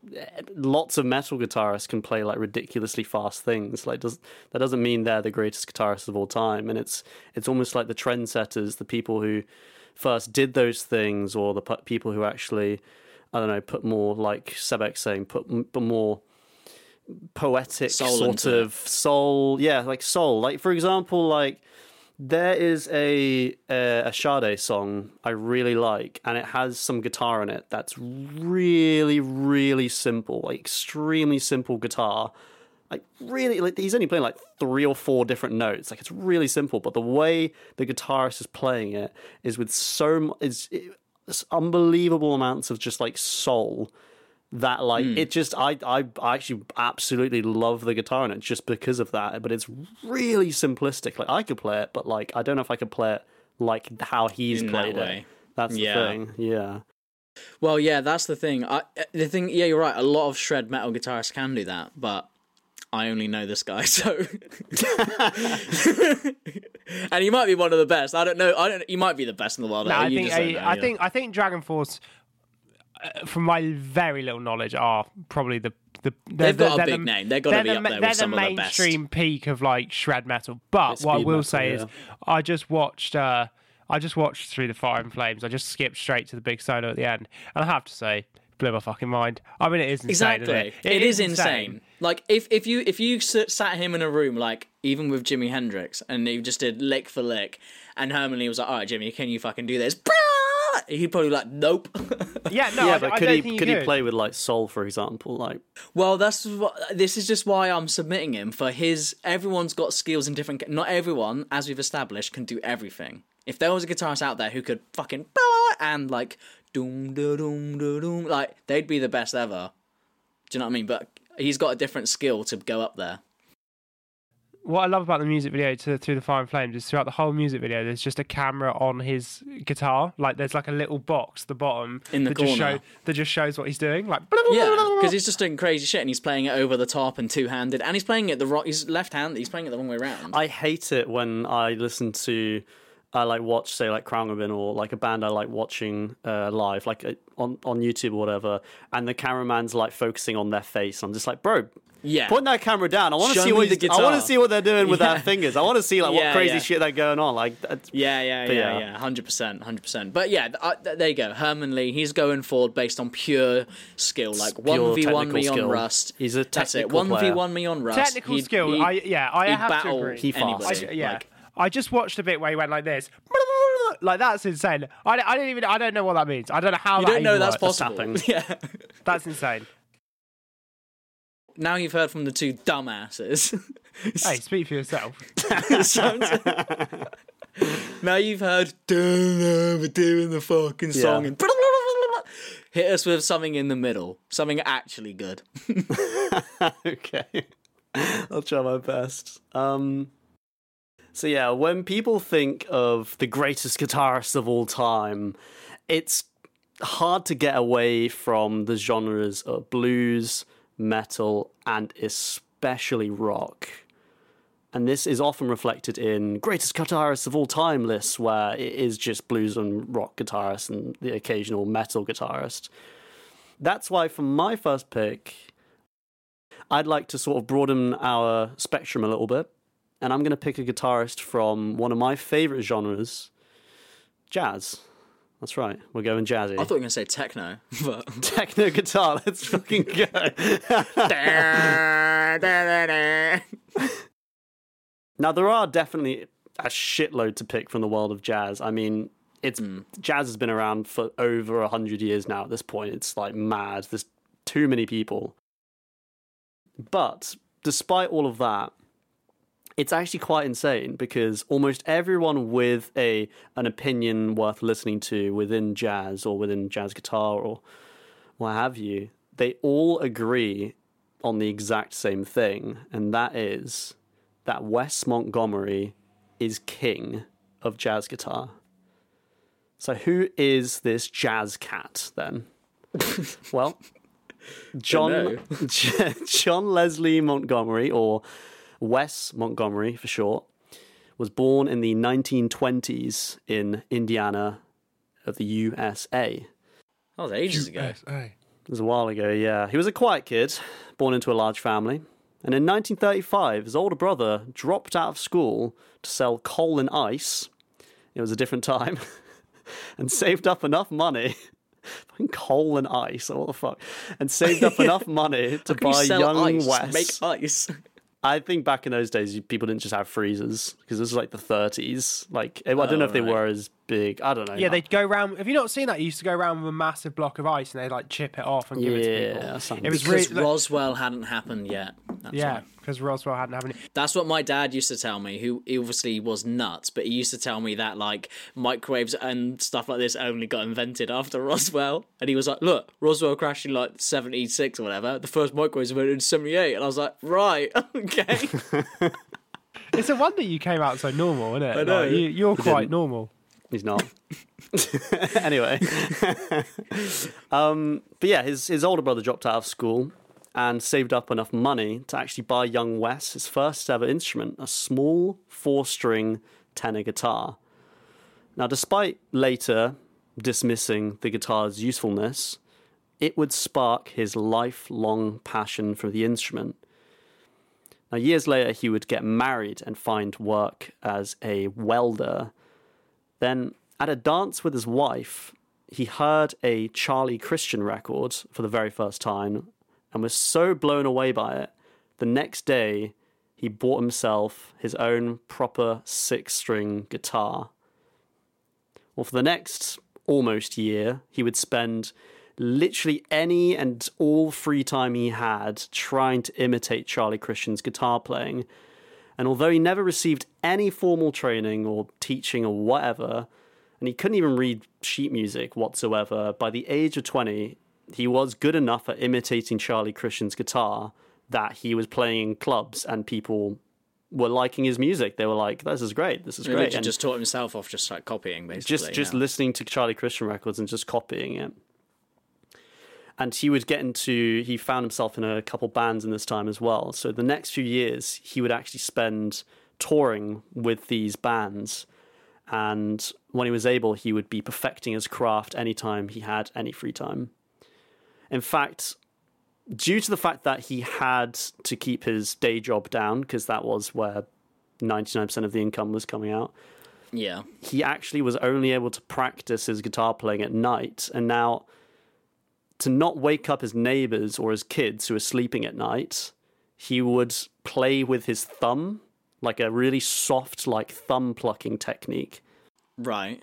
lots of metal guitarists can play like ridiculously fast things. Like, does that doesn't mean they're the greatest guitarists of all time? And it's it's almost like the trendsetters, the people who first did those things, or the people who actually, I don't know, put more like Sebek saying, put, put more poetic Soul sort of soul. Yeah, like soul. Like for example, like there is a a, a Sade song I really like, and it has some guitar in it that's really, really simple, like extremely simple guitar. Like really, like he's only playing like three or four different notes. Like it's really simple, but the way the guitarist is playing it is with so is it's unbelievable amounts of just like soul that like Hmm. it just I, I I actually absolutely love the guitar in it just because of that but it's really simplistic like I could play it but like I don't know if I could play it like how he's In that it way. that's the thing yeah Well, yeah, that's the thing. I the thing. Yeah, you're right. A lot of shred metal guitarists can do that, but I only know this guy, [LAUGHS] so. and he might be one of the best. I don't know. I don't. He might be the best in the world. No, I think just I, know, I yeah. think I think Dragon Force, from my very little knowledge, are probably the the They've got a big the- name. They're be the up there with some of the best. They're the mainstream peak of like shred metal. But It's what I will metal, say is. I just watched. Uh, I just watched Through the Fire and Flames. I just skipped straight to the big solo at the end, and I have to say, blew my fucking mind. I mean, it is insane. Exactly. it? it is, insane. Like if if you if you sat him in a room like even with Jimi Hendrix and he just did lick for lick, and Herman Li was like, "All right, Jimmy, can you fucking do this?" He'd probably be like, "Nope." [LAUGHS] Yeah, no, yeah I, but I could don't he think could he play with like soul for example like Well, that's what. This is just why I'm submitting him for his. Everyone's got skills in different. Not everyone, as we've established, can do everything. If there was a guitarist out there who could fucking [LAUGHS] and like doom da doom doom, like they'd be the best ever. Do you know what I mean? But he's got a different skill to go up there. What I love about the music video to Through the Fire and Flames is throughout the whole music video, there's just a camera on his guitar. Like there's like a little box at the bottom In the that just show that just shows what he's doing. Like Yeah, because he's [LAUGHS] just doing crazy shit and he's playing it over the top and two handed, and he's playing it the wrong. He's left handed. He's playing it the wrong way around. I hate it when I listen to, I like watch say like Crown Ribbon or like a band I like watching uh, live, like uh, on on YouTube or whatever, and the cameraman's like focusing on their face. I'm just like, bro, Yeah. point that camera down. I want to see what the I want to see what they're doing with [LAUGHS] Yeah. their fingers. I want to see like Yeah, what crazy yeah. shit they're going on. Like, that's- Yeah, yeah, But yeah, yeah. yeah, hundred percent, hundred percent. But yeah, uh, there you go. Herman Li, he's going forward based on pure skill, like one v one technical me on. Rust. He's a That's it. technical One v one me on Rust. technical He'd- skill. he'd- I yeah, I he'd have to battle agree. He fast. anybody. I, yeah, Like, I just watched a bit where he went like this. [LAUGHS] Like that's insane. I, I don't even I don't know what that means. I don't know how you that don't know that's works. possible. tapping. [LAUGHS] Yeah. That's insane. now you've heard from the two dumbasses. [LAUGHS] Hey, speak for yourself. now you've heard "Don't know, we're doing the fucking song Yeah. and hit us with something in the middle, something actually good. okay. I'll try my best. Um so yeah, when people think of the greatest guitarist of all time, it's hard to get away from the genres of blues, metal, and especially rock. And this is often reflected in greatest guitarists of all time lists, where it is just blues and rock guitarists and the occasional metal guitarist. That's why, for my first pick, I'd like to sort of broaden our spectrum a little bit, and I'm going to pick a guitarist from one of my favorite genres, jazz. That's right. We're going jazzy. I thought you were going to say techno, [LAUGHS] but. [LAUGHS] Techno guitar. Let's fucking go. [LAUGHS] now there are definitely a shitload to pick from the world of jazz. I mean, it's hmm. jazz has been around for over a hundred years now. At this point, it's like mad. There's too many people. But despite all of that, it's actually quite insane because almost everyone with a an opinion worth listening to within jazz or within jazz guitar or what have you, they all agree on the exact same thing, and that is that Wes Montgomery is king of jazz guitar. So who is this jazz cat then? [LAUGHS] well, John [LAUGHS] John Leslie Montgomery or Wes Montgomery for short was born in the 1920s in Indiana of the USA. That was ages ago. USA. It was a while ago, yeah. He was a quiet kid, born into a large family. And in 1935, his older brother dropped out of school to sell coal and ice. It was a different time. [LAUGHS] and saved up enough money. [LAUGHS] Fucking coal and ice, what the fuck? And saved up [LAUGHS] enough money to Can you buy sell young ice, Wes. Make ice. I think back in those days, people didn't just have freezers because this was like the 30s. Like, I don't know if they Oh, right. were as big. I don't know. Yeah, they'd go around. Have you not seen that? You used to go around with a massive block of ice and they'd like chip it off and give it to Yeah, people. something. It was Because really Roswell hadn't happened yet. That's yeah, because Roswell hadn't happened. That's what my dad used to tell me, who he obviously was nuts, but he used to tell me that like microwaves and stuff like this only got invented after [LAUGHS] Roswell. And he was like, Look, Roswell crashed in like seventy six or whatever. The first microwaves were invented in seventy eight and I was like, Right, [LAUGHS] okay. [LAUGHS] It's a wonder you came out so normal, isn't it? I know. Like, you, you're quite normal. He's not. [LAUGHS] anyway, [LAUGHS] um, but yeah, his his older brother dropped out of school and saved up enough money to actually buy young Wes his first ever instrument, a small four string tenor guitar. Now, despite later dismissing the guitar's usefulness, it would spark his lifelong passion for the instrument. Now, years later, he would get married and find work as a welder. Then, at a dance with his wife, he heard a Charlie Christian record for the very first time and was so blown away by it. The next day, he bought himself his own proper six string guitar. Well, for the next almost year, he would spend literally any and all free time he had trying to imitate Charlie Christian's guitar playing. And although he never received any formal training or teaching or whatever, and he couldn't even read sheet music whatsoever, by the age of 20, he was good enough at imitating Charlie Christian's guitar that he was playing in clubs and people were liking his music. They were like, this is great, this is He great. And just taught himself off just like copying basically. just just yeah. listening to Charlie Christian records and just copying it. And he would get into he found himself in a couple bands in this time as well. So the next few years he would actually spend touring with these bands and when he was able he would be perfecting his craft anytime he had any free time. In fact, due to the fact that he had to keep his day job down because that was where 99% of the income was coming out Yeah. he actually was only able to practice his guitar playing at night. And now, to not wake up his neighbors or his kids who are sleeping at night, he would play with his thumb, like a really soft, like thumb plucking technique. Right.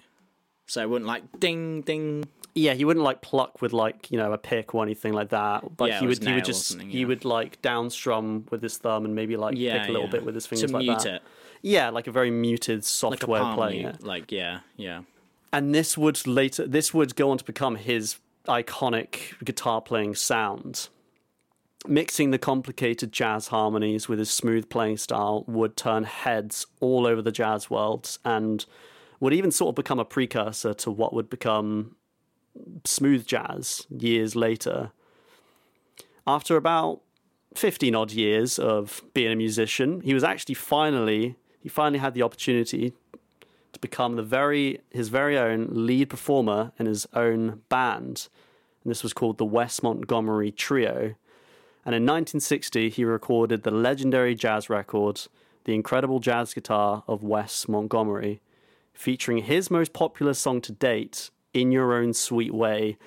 So it wouldn't like ding ding. Yeah, he wouldn't like pluck with like you know a pick or anything like that. But Yeah, he would he would just something, he would like down strum with his thumb and maybe like Yeah. pick a little yeah. bit with his fingers to like mute that. it. Yeah, like a very muted, soft Like way of playing mute. it. Like yeah, yeah. and this would later this would go on to become his iconic guitar playing sound. Mixing the complicated jazz harmonies with his smooth playing style would turn heads all over the jazz world and would even sort of become a precursor to what would become smooth jazz years later. After about 15 odd years of being a musician he was actually finally he finally had the opportunity to become the very his very own lead performer in his own band. And this was called the Wes Montgomery Trio. And in 1960, he recorded the legendary jazz record, The Incredible Jazz Guitar of Wes Montgomery, featuring his most popular song to date, in your own sweet way,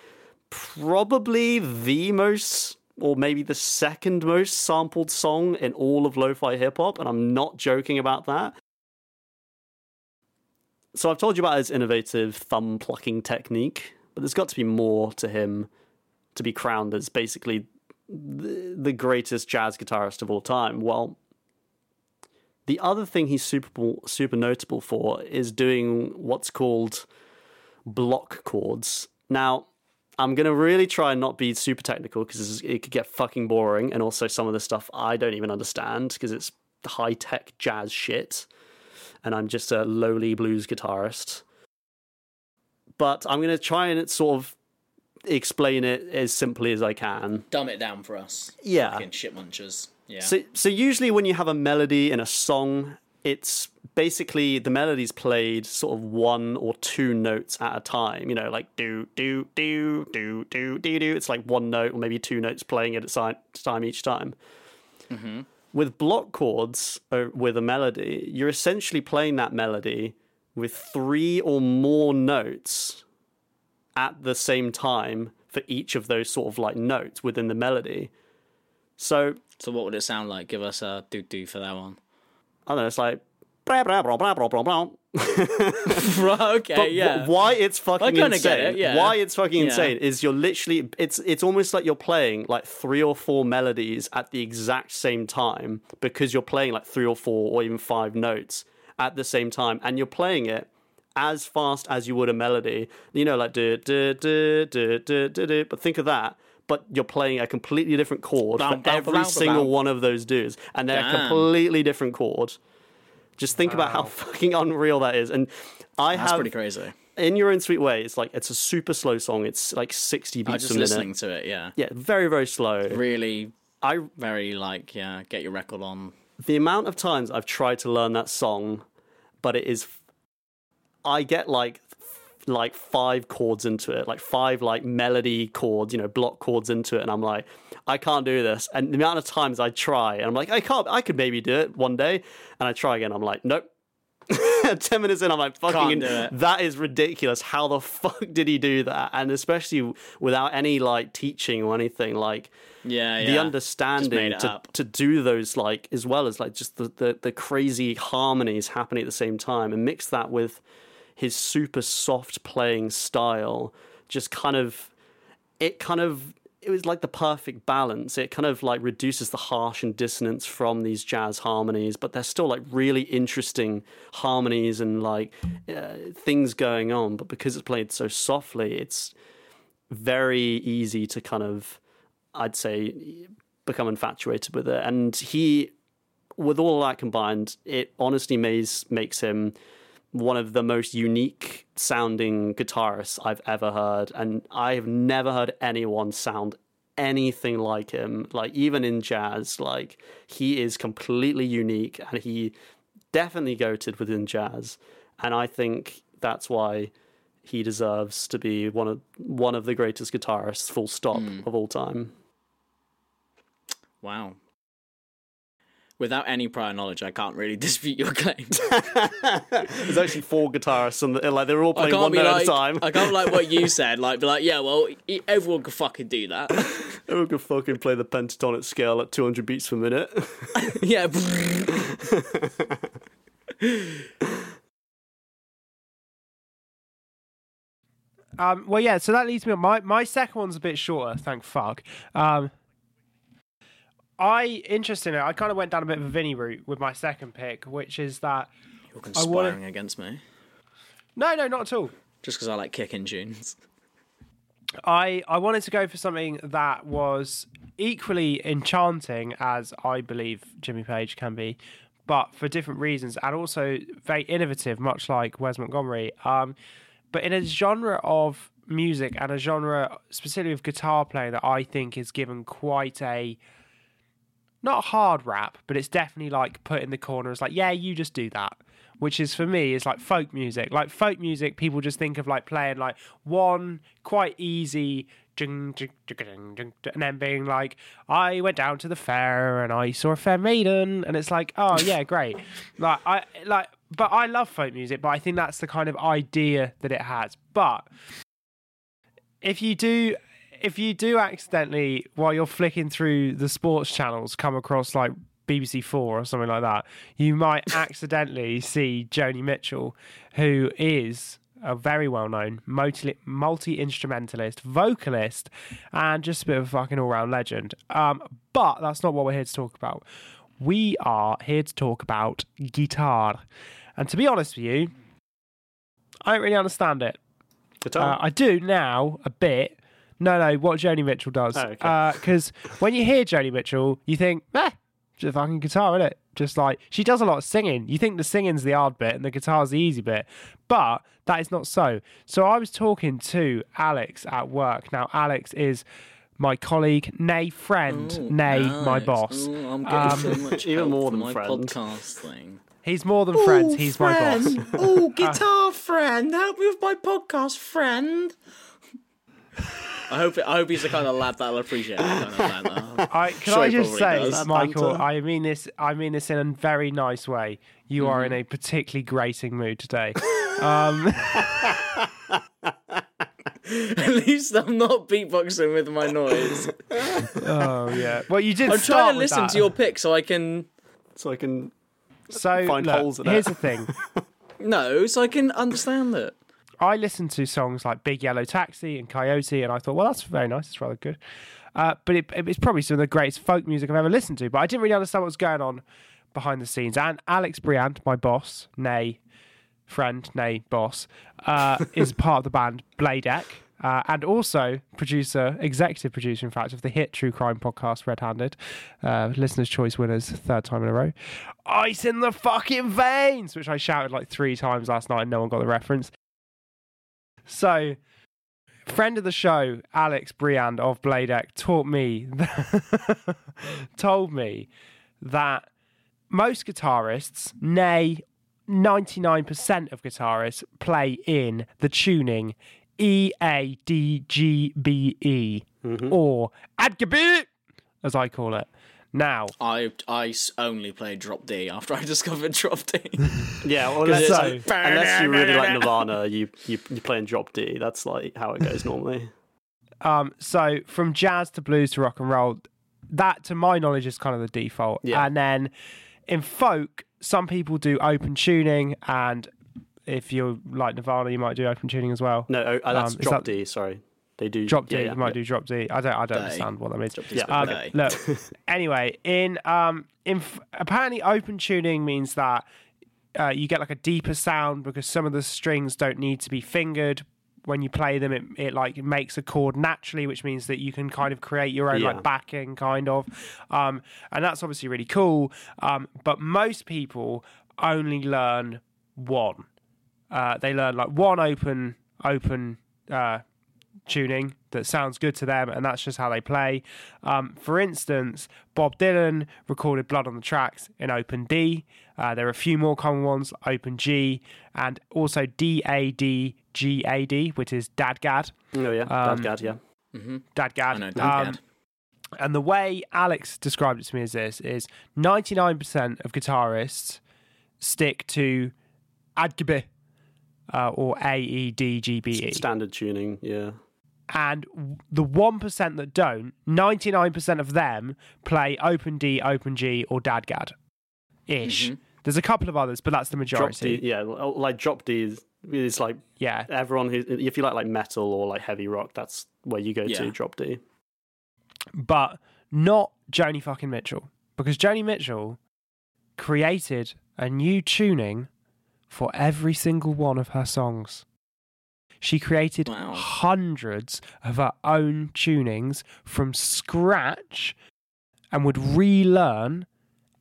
probably the most or maybe the second most sampled song in all of lo-fi hip hop, and I'm not joking about that. So I've told you about his innovative thumb plucking technique, but there's got to be more to him to be crowned as basically the, the greatest jazz guitarist of all time. Well, the other thing he's super super notable for is doing what's called block chords. Now, I'm gonna really try and not be super technical because it could get fucking boring, and also some of the stuff I don't even understand because it's high tech jazz shit, and I'm just a lowly blues guitarist. But I'm gonna try and sort of explain it as simply as I can. Dumb it down for us. Yeah. Fucking shit munchers. Yeah. So, so usually when you have a melody in a song, it's basically the melody's played sort of one or two notes at a time. You know, like do do do do do do do. It's like one note or maybe two notes playing it at a time each time. Mm-hmm. With block chords uh, with a melody, you're essentially playing that melody with three or more notes at the same time for each of those sort of like notes within the melody. So, so what would it sound like? Give us a do do for that one. I don't know. It's like blah blah blah blah blah blah blah. [LAUGHS] okay, but yeah. why it's fucking insane? It, yeah. Why it's fucking yeah. insane is you're literally it's it's almost like you're playing like three or four melodies at the exact same time because you're playing like three or four or even five notes at the same time, and you're playing it as fast as you would a melody. You know, like do do do do do do do. But think of that. But you're playing a completely different chord for every single one of those dudes, and they're Damn. a completely different chord. Just think wow. about how fucking unreal that is. And I That's have pretty crazy. In your own sweet way, it's like it's a super slow song. It's like sixty beats I just a minute. listening to it, yeah. Yeah, very very slow. Really, I very like yeah. Get your record on. The amount of times I've tried to learn that song, but it is, I get like like five chords into it, like five like melody chords, you know, block chords into it, and I'm like, I can't do this. And the amount of times I try, and I'm like, I can't, I could maybe do it one day, and I try again, I'm like, nope. [LAUGHS] Ten minutes in, I'm like, fucking, that is ridiculous. How the fuck did he do that? And especially without any like teaching or anything, like, yeah, yeah. the understanding to, up. to do those like as well as like just the, the the crazy harmonies happening at the same time and mix that with his super soft playing style just kind of it kind of it was like the perfect balance. It kind of like reduces the harsh and dissonance from these jazz harmonies but they're still like really interesting harmonies and like uh, things going on. But because it's played so softly it's very easy to kind of i'd say become infatuated with it. And he with all that combined it honestly makes makes him one of the most unique sounding guitarists I've ever heard, and I've never heard anyone sound anything like him. Like even in jazz, like he is completely unique, and he definitely goated within jazz, and I think that's why he deserves to be one of one of the greatest guitarists, full stop, mm. of all time. Wow, without any prior knowledge, I can't really [LAUGHS] dispute your claim. [LAUGHS] There's actually four guitarists, and like they're all playing one note like, at a time. I can't like what you [LAUGHS] said. Like, be like, yeah, well, everyone could fucking do that. everyone could fucking play the pentatonic scale at 200 beats per minute. yeah. um, well, yeah. So that leads me on. My my second one's a bit shorter. Thank fuck. Um, I interestingly, I kind of went down a bit of a Vinny route with my second pick, which is that you're conspiring wanna... against me. No, no, not at all. Just because I like kicking tunes. I I wanted to go for something that was equally enchanting as I believe Jimmy Page can be, but for different reasons, and also very innovative, much like Wes Montgomery. Um, but in a genre of music and a genre specifically of guitar playing that I think is given quite a not hard rap, but it's definitely like put in the corner. It's like, yeah, you just do that. Which is for me is like folk music. Like folk music, people just think of like playing like one quite easy and then being like, I went down to the fair and I saw a fair maiden, and it's like, oh yeah, [LAUGHS] great. like I like, but I love folk music, but I think that's the kind of idea that it has. But if you do if you do accidentally while you're flicking through the sports channels come across like BBC Four or something like that, you might [LAUGHS] accidentally see Joni Mitchell, who is a very well known multi instrumentalist, vocalist, and just a bit of a fucking all round legend. Um, but that's not what we're here to talk about. We are here to talk about guitar. And to be honest with you, I don't really understand it. Guitar. Uh, I do now a bit. No, no, what Joni Mitchell does. Oh, okay. Because when you hear Joni Mitchell, you think, eh, just a fucking guitar, isn't it? Just like she does a lot of singing. You think the singing's the hard bit and the guitar's the easy bit, but that is not so. So I was talking to Alex at work. Now, Alex is my colleague, nay friend, nay my boss. Ooh, I'm getting Um, so much [LAUGHS] even more from than my friend. podcast thing. He's more than friends. He's my boss. oh, [LAUGHS] guitar friend, help me with my podcast, friend. [LAUGHS] I hope I hope he's the kind of lad that'll appreciate that kind of banter. I, [LAUGHS] can Sure I just say, does. Michael? I mean this. I mean this in a very nice way. You are Mm-hmm. in a particularly grating mood today. [LAUGHS] Um, At least I'm not beatboxing with my noise. oh yeah. Well, you did. I'm start trying to with listen that. to your pick so I can so I can. So find look, holes in here's it. the thing. [LAUGHS] no, so I can understand it. I listened to songs like Big Yellow Taxi and Coyote, and I thought, well, that's very nice. It's rather good. Uh, but it, it's probably some of the greatest folk music I've ever listened to. But I didn't really understand what was going on behind the scenes. And Alex Briand, my boss, nay friend, nay boss, uh, [LAUGHS] is part of the band Bladeck. Uh, and also producer, executive producer, in fact, of the hit true crime podcast Red Handed, uh, listeners' choice winners, third time in a row. Ice in the fucking veins, which I shouted like three times last night, and no one got the reference. So, friend of the show, Alex Briand of Bladeck, taught me, [LAUGHS] told me that most guitarists, nay, 99% of guitarists, play in the tuning E A D G B E mm-hmm. or Adgabit, as I call it. Now, I I only play Drop D after I [LAUGHS] discovered Drop D. [LAUGHS] Yeah, well, unless, it's like- unless you really like [LAUGHS] Nirvana, you you you play in drop D. That's like how it goes normally. Um, so from jazz to blues to rock and roll, that to my knowledge is kind of the default. Yeah. And then in folk, some people do open tuning, and if you're like Nirvana, you might do open tuning as well. No, oh, uh, that's Um, drop that- D. Sorry, they do Drop D, yeah, yeah, you might yeah. do drop D. I don't, I don't Day. understand what that means. Drop D's Um, Day. look, [LAUGHS] anyway, in um, in f- apparently open tuning means that uh, you get like a deeper sound because some of the strings don't need to be fingered. When you play them, it, it like makes a chord naturally, which means that you can kind of create your own Yeah. like backing, kind of, um, and that's obviously really cool. Um, but most people only learn one. Uh, they learn like one open open uh, tuning that sounds good to them, and that's just how they play. Um, for instance, Bob Dylan recorded Blood on the Tracks in open D. Uh, there are a few more common ones, open G, and also D A D G A D, which is Dadgad. Oh yeah, Um, Dadgad, yeah. Dadgad. I know Um, Dadgad. and the way Alex described it to me is this: is ninety nine percent of guitarists stick to Adgb uh, or A E D G B E. Standard tuning, yeah. And the 1% that don't 99% of them play open d open g or dadgad ish there's a couple of others but that's the Mm-hmm. Drop majority D, yeah, like drop D is, is like yeah everyone who if you like like metal or like heavy rock, that's where you go Yeah. to drop D. but not joni fucking mitchell because joni mitchell created a new tuning for every single one of her songs she created Wow. hundreds of her own tunings from scratch and would relearn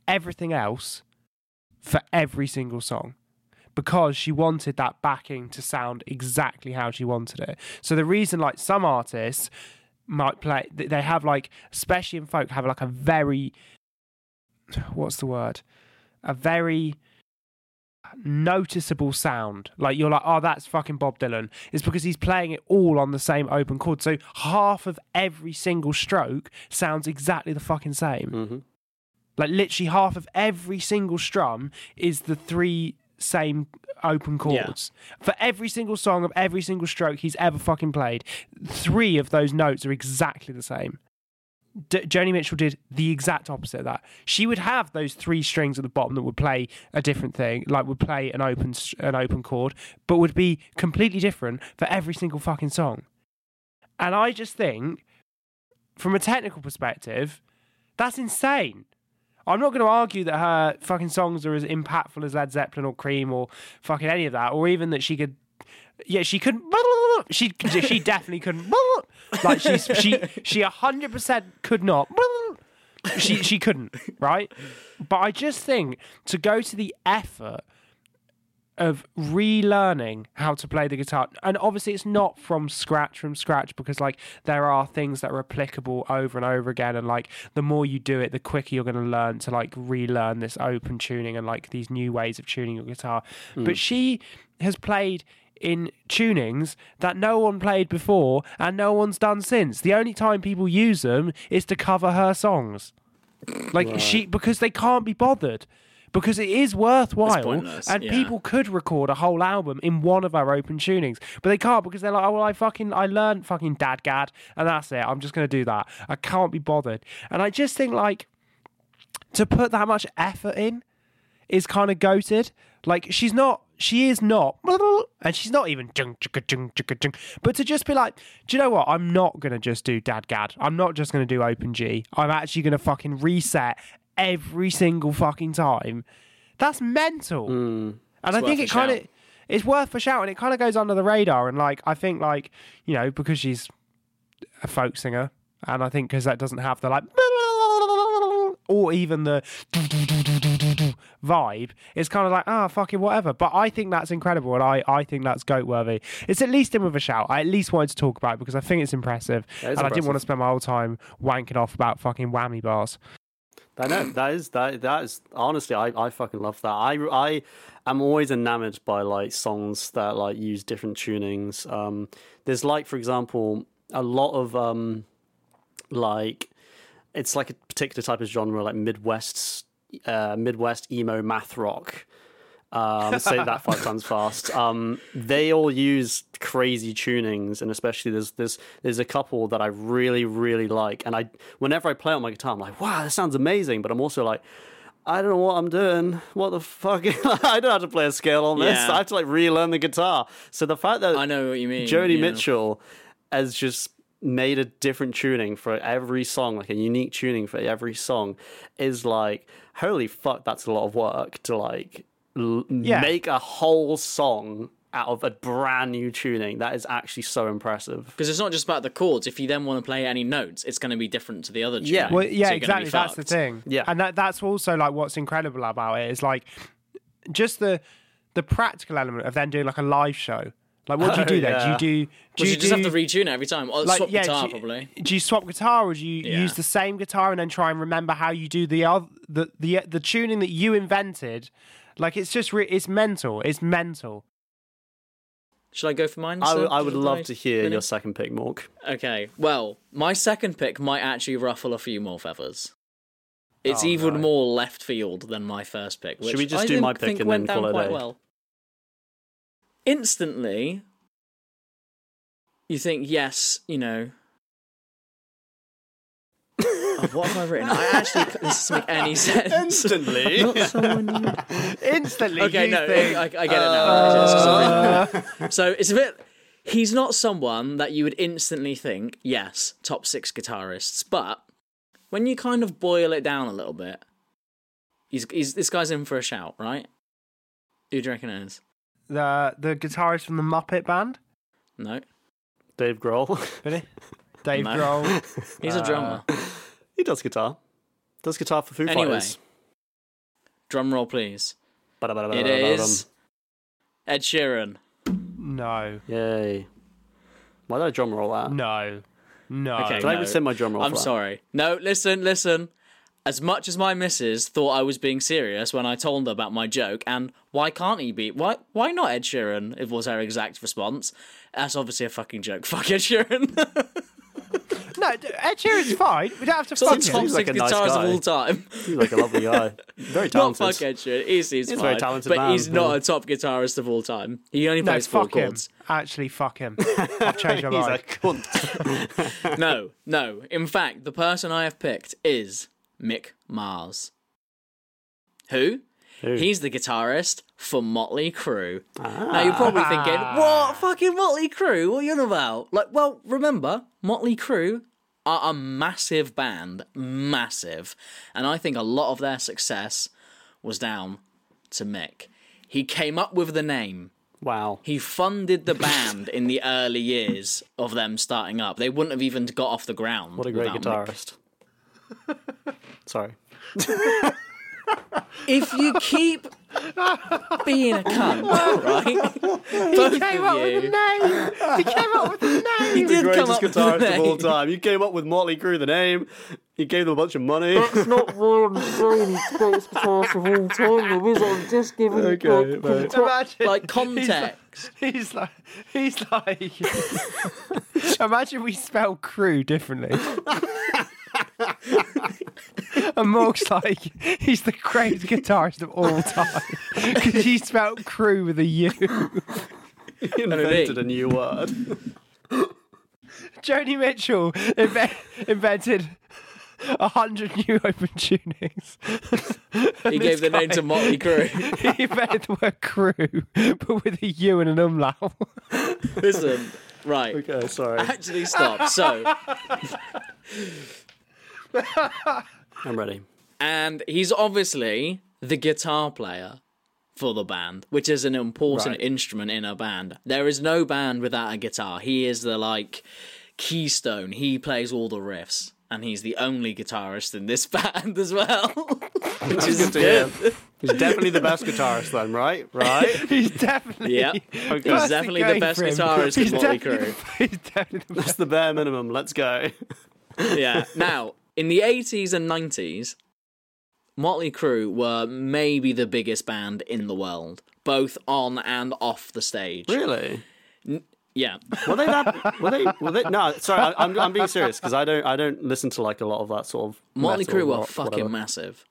everything else for every single song because she wanted that backing to sound exactly how she wanted it. So the reason like some artists might play they have like especially in folk have like a very what's the word? A very noticeable sound. Like you're like, oh, that's fucking Bob Dylan. It's because he's playing it all on the same open chord. So half of every single stroke sounds exactly the fucking same. hmm Like literally half of every single strum is the three same open chords for every single song of every single stroke he's ever fucking played. Three of those notes are exactly the same. D- Joni Mitchell did the exact opposite of that. She would have those three strings at the bottom that would play a different thing, like would play an open an open chord, but would be completely different for every single fucking song. And I just think, from a technical perspective, that's insane. I'm not going to argue that her fucking songs are as impactful as Led Zeppelin or Cream or fucking any of that, or even that she could. Yeah, she couldn't. [LAUGHS] She she definitely couldn't. [LAUGHS] Like she she she hundred percent could not. [LAUGHS] She she couldn't. Right. But I just think to go to the effort of relearning how to play the guitar and obviously it's not from scratch from scratch because like there are things that are applicable over and over again and like the more you do it the quicker you're going to learn to like relearn this open tuning and like these new ways of tuning your guitar hmm. but she has played in tunings that no one played before and no one's done since. The only time people use them is to cover her songs. Like she because they can't be bothered. Because it is worthwhile and yeah. people could record a whole album in one of our open tunings but they can't because they're like oh well i fucking i learned fucking dad gad and that's it. I'm just to do that. I can't be bothered. And i just think like to put that much effort in is kind of goated. Like she's not she is not and she's not even but to just be like do you know what? I'm not going to just do DADGAD. I'm not just going to do open g. I'm actually going to fucking reset every single fucking time. That's mental. And i think it kind of it's worth a shout and it kind of goes under the radar and like i think like you know because she's a folk singer and i think because that doesn't have the like or even the vibe it's kind of like ah fucking whatever. But i think that's incredible and i i think that's goat worthy. It's at least in with a shout. I at least wanted to talk about it because i think it's impressive and i didn't want to spend my whole time wanking off about fucking whammy bars. I know that is that that is honestly I, I fucking love that. I I am always enamored by like songs that like use different tunings. Um, there's like for example a lot of um like it's like a particular type of genre like Midwest uh, Midwest emo math rock. Um, say that five [LAUGHS] times fast. Um, they all use crazy tunings, and especially there's there's there's a couple that I really really like. And I whenever I play on my guitar, I'm like, wow, that sounds amazing. But I'm also like, I don't know what I'm doing. What the fuck? [LAUGHS] I don't have to play a scale on this. Yeah. I have to like relearn the guitar. So the fact that I know what you mean. Joni yeah. Mitchell has just made a different tuning for every song, like a unique tuning for every song, is like, holy fuck, that's a lot of work to like l- Yeah. make a whole song out of a brand new tuning. That is actually so impressive. Because it's not just about the chords. If you then want to play any notes, it's going to be different to the other. Yeah. Well, yeah, you're exactly. That's the thing. Yeah. and that that's also like what's incredible about it is like just the the practical element of then doing like a live show. Like, what do you Oh, [LAUGHS] do then? yeah. Do you do? Do Well, you you just do, have to retune it every time. Or like, swap yeah, guitar, do you, probably. Do you swap guitar, or do you Yeah. use the same guitar and then try and remember how you do the other the the the tuning that you invented? Like, it's just re- it's mental. It's mental. Should I go for mine? I, sir? would love to hear Really? your second pick, Mork. Okay, well, my second pick might actually ruffle a few more feathers. It's Oh, even no. more left field than my first pick. Which Should we just I do my pick and then call it a quite day? well. Instantly, you think yes, you know. Oh, what have I written? I actually this doesn't make any sense. Instantly. [LAUGHS] Not someone you Instantly, Okay, no, think, I, I get it now. It's just 'cause I've written it. Uh. so it's a bit. He's not someone that you would instantly think, yes, top six guitarists. But when you kind of boil it down a little bit, he's, he's this guy's in for a shout, right? Who do you reckon it is? The the guitarist from the Muppet Band, No, Dave Grohl. really? [LAUGHS] Dave No. Grohl. [LAUGHS] he's a drummer. Uh, he does guitar. Does guitar for Foo Anyway, Fighters. Drum roll, please. It Ed Sheeran. No, Yay. Why did I drum roll that? no, no. Okay, Did I no. rescind my drum roll? I'm for that? sorry. No, listen, listen. As much as my missus thought I was being serious when I told her about my joke, and why can't he be? Why why not Ed Sheeran? It was her exact response. That's obviously a fucking joke. [LAUGHS] Fuck Ed Sheeran. No, d- Ed Sheeran's fine. We don't have to Some of fuck the him. top like six a nice guitarists guy. of all time. He's like a lovely guy. [LAUGHS] Very talented. Not talented. fuck Ed Sheeran. He's, he's, He's fine, very talented but man, he's not yeah. a top guitarist of all time. He only No, plays four fuck him. chords. Actually, fuck him. [LAUGHS] I've changed my mind. He's a cunt. no, no. In fact, the person I have picked is Mick Mars. Who? Who? He's the guitarist for Motley Crue. Ah. Now you're probably thinking, what fucking Motley Crue? What are you on about? Like, well, remember, Motley Crue are a massive band, massive, and I think a lot of their success was down to Mick. He came up with the name. Wow. He funded the band in the early years of them starting up. They wouldn't have even got off the ground. What a great guitarist. Mick. Guitarist. Sorry. If you keep being a cunt, right? Both Came of up with a name. He came up with a [LAUGHS] name. He did come Greatest up with the guitarist of all time. You came up with Motley Crue, the name. You gave them a bunch of money. not what I'm saying. He's the greatest guitarist of all time. There is, I'm just giving Okay, credit for the mate. top Imagine. Like context. He's like, he's like. [LAUGHS] Imagine we spell crew differently. [LAUGHS] [LAUGHS] and Morg's like, he's the greatest guitarist of all time because he spelled crew with a U. He invented a new word. Joni Mitchell inve- invented a hundred new open tunings. He gave the name to Motley Crue. [LAUGHS] he invented the word crew, but with a U and an umlaut. Listen, right. Okay, sorry. Actually, stop. So, [LAUGHS] I'm ready. and he's obviously the guitar player for the band, which is an important Right. instrument in a band. There is no band without a guitar. He is the like keystone. He plays all the riffs, and he's the only guitarist in this [LAUGHS] band as well. which is good to hear. He's definitely the best guitarist then, right? [LAUGHS] Right? He's definitely. Yeah. Okay. He's definitely the best guitarist He's in Motley definitely- Crue. He's definitely the That's the bare minimum. Let's go. yeah. Now, in the 80s and 90s, Motley Crue were maybe the biggest band in the world, both on and off the stage. Really? Yeah. Were they that? Were they? [LAUGHS] Were they? No, sorry. I, I'm I'm being serious because I don't I don't listen to like a lot of that sort of. Motley Crue were fucking whatever. massive.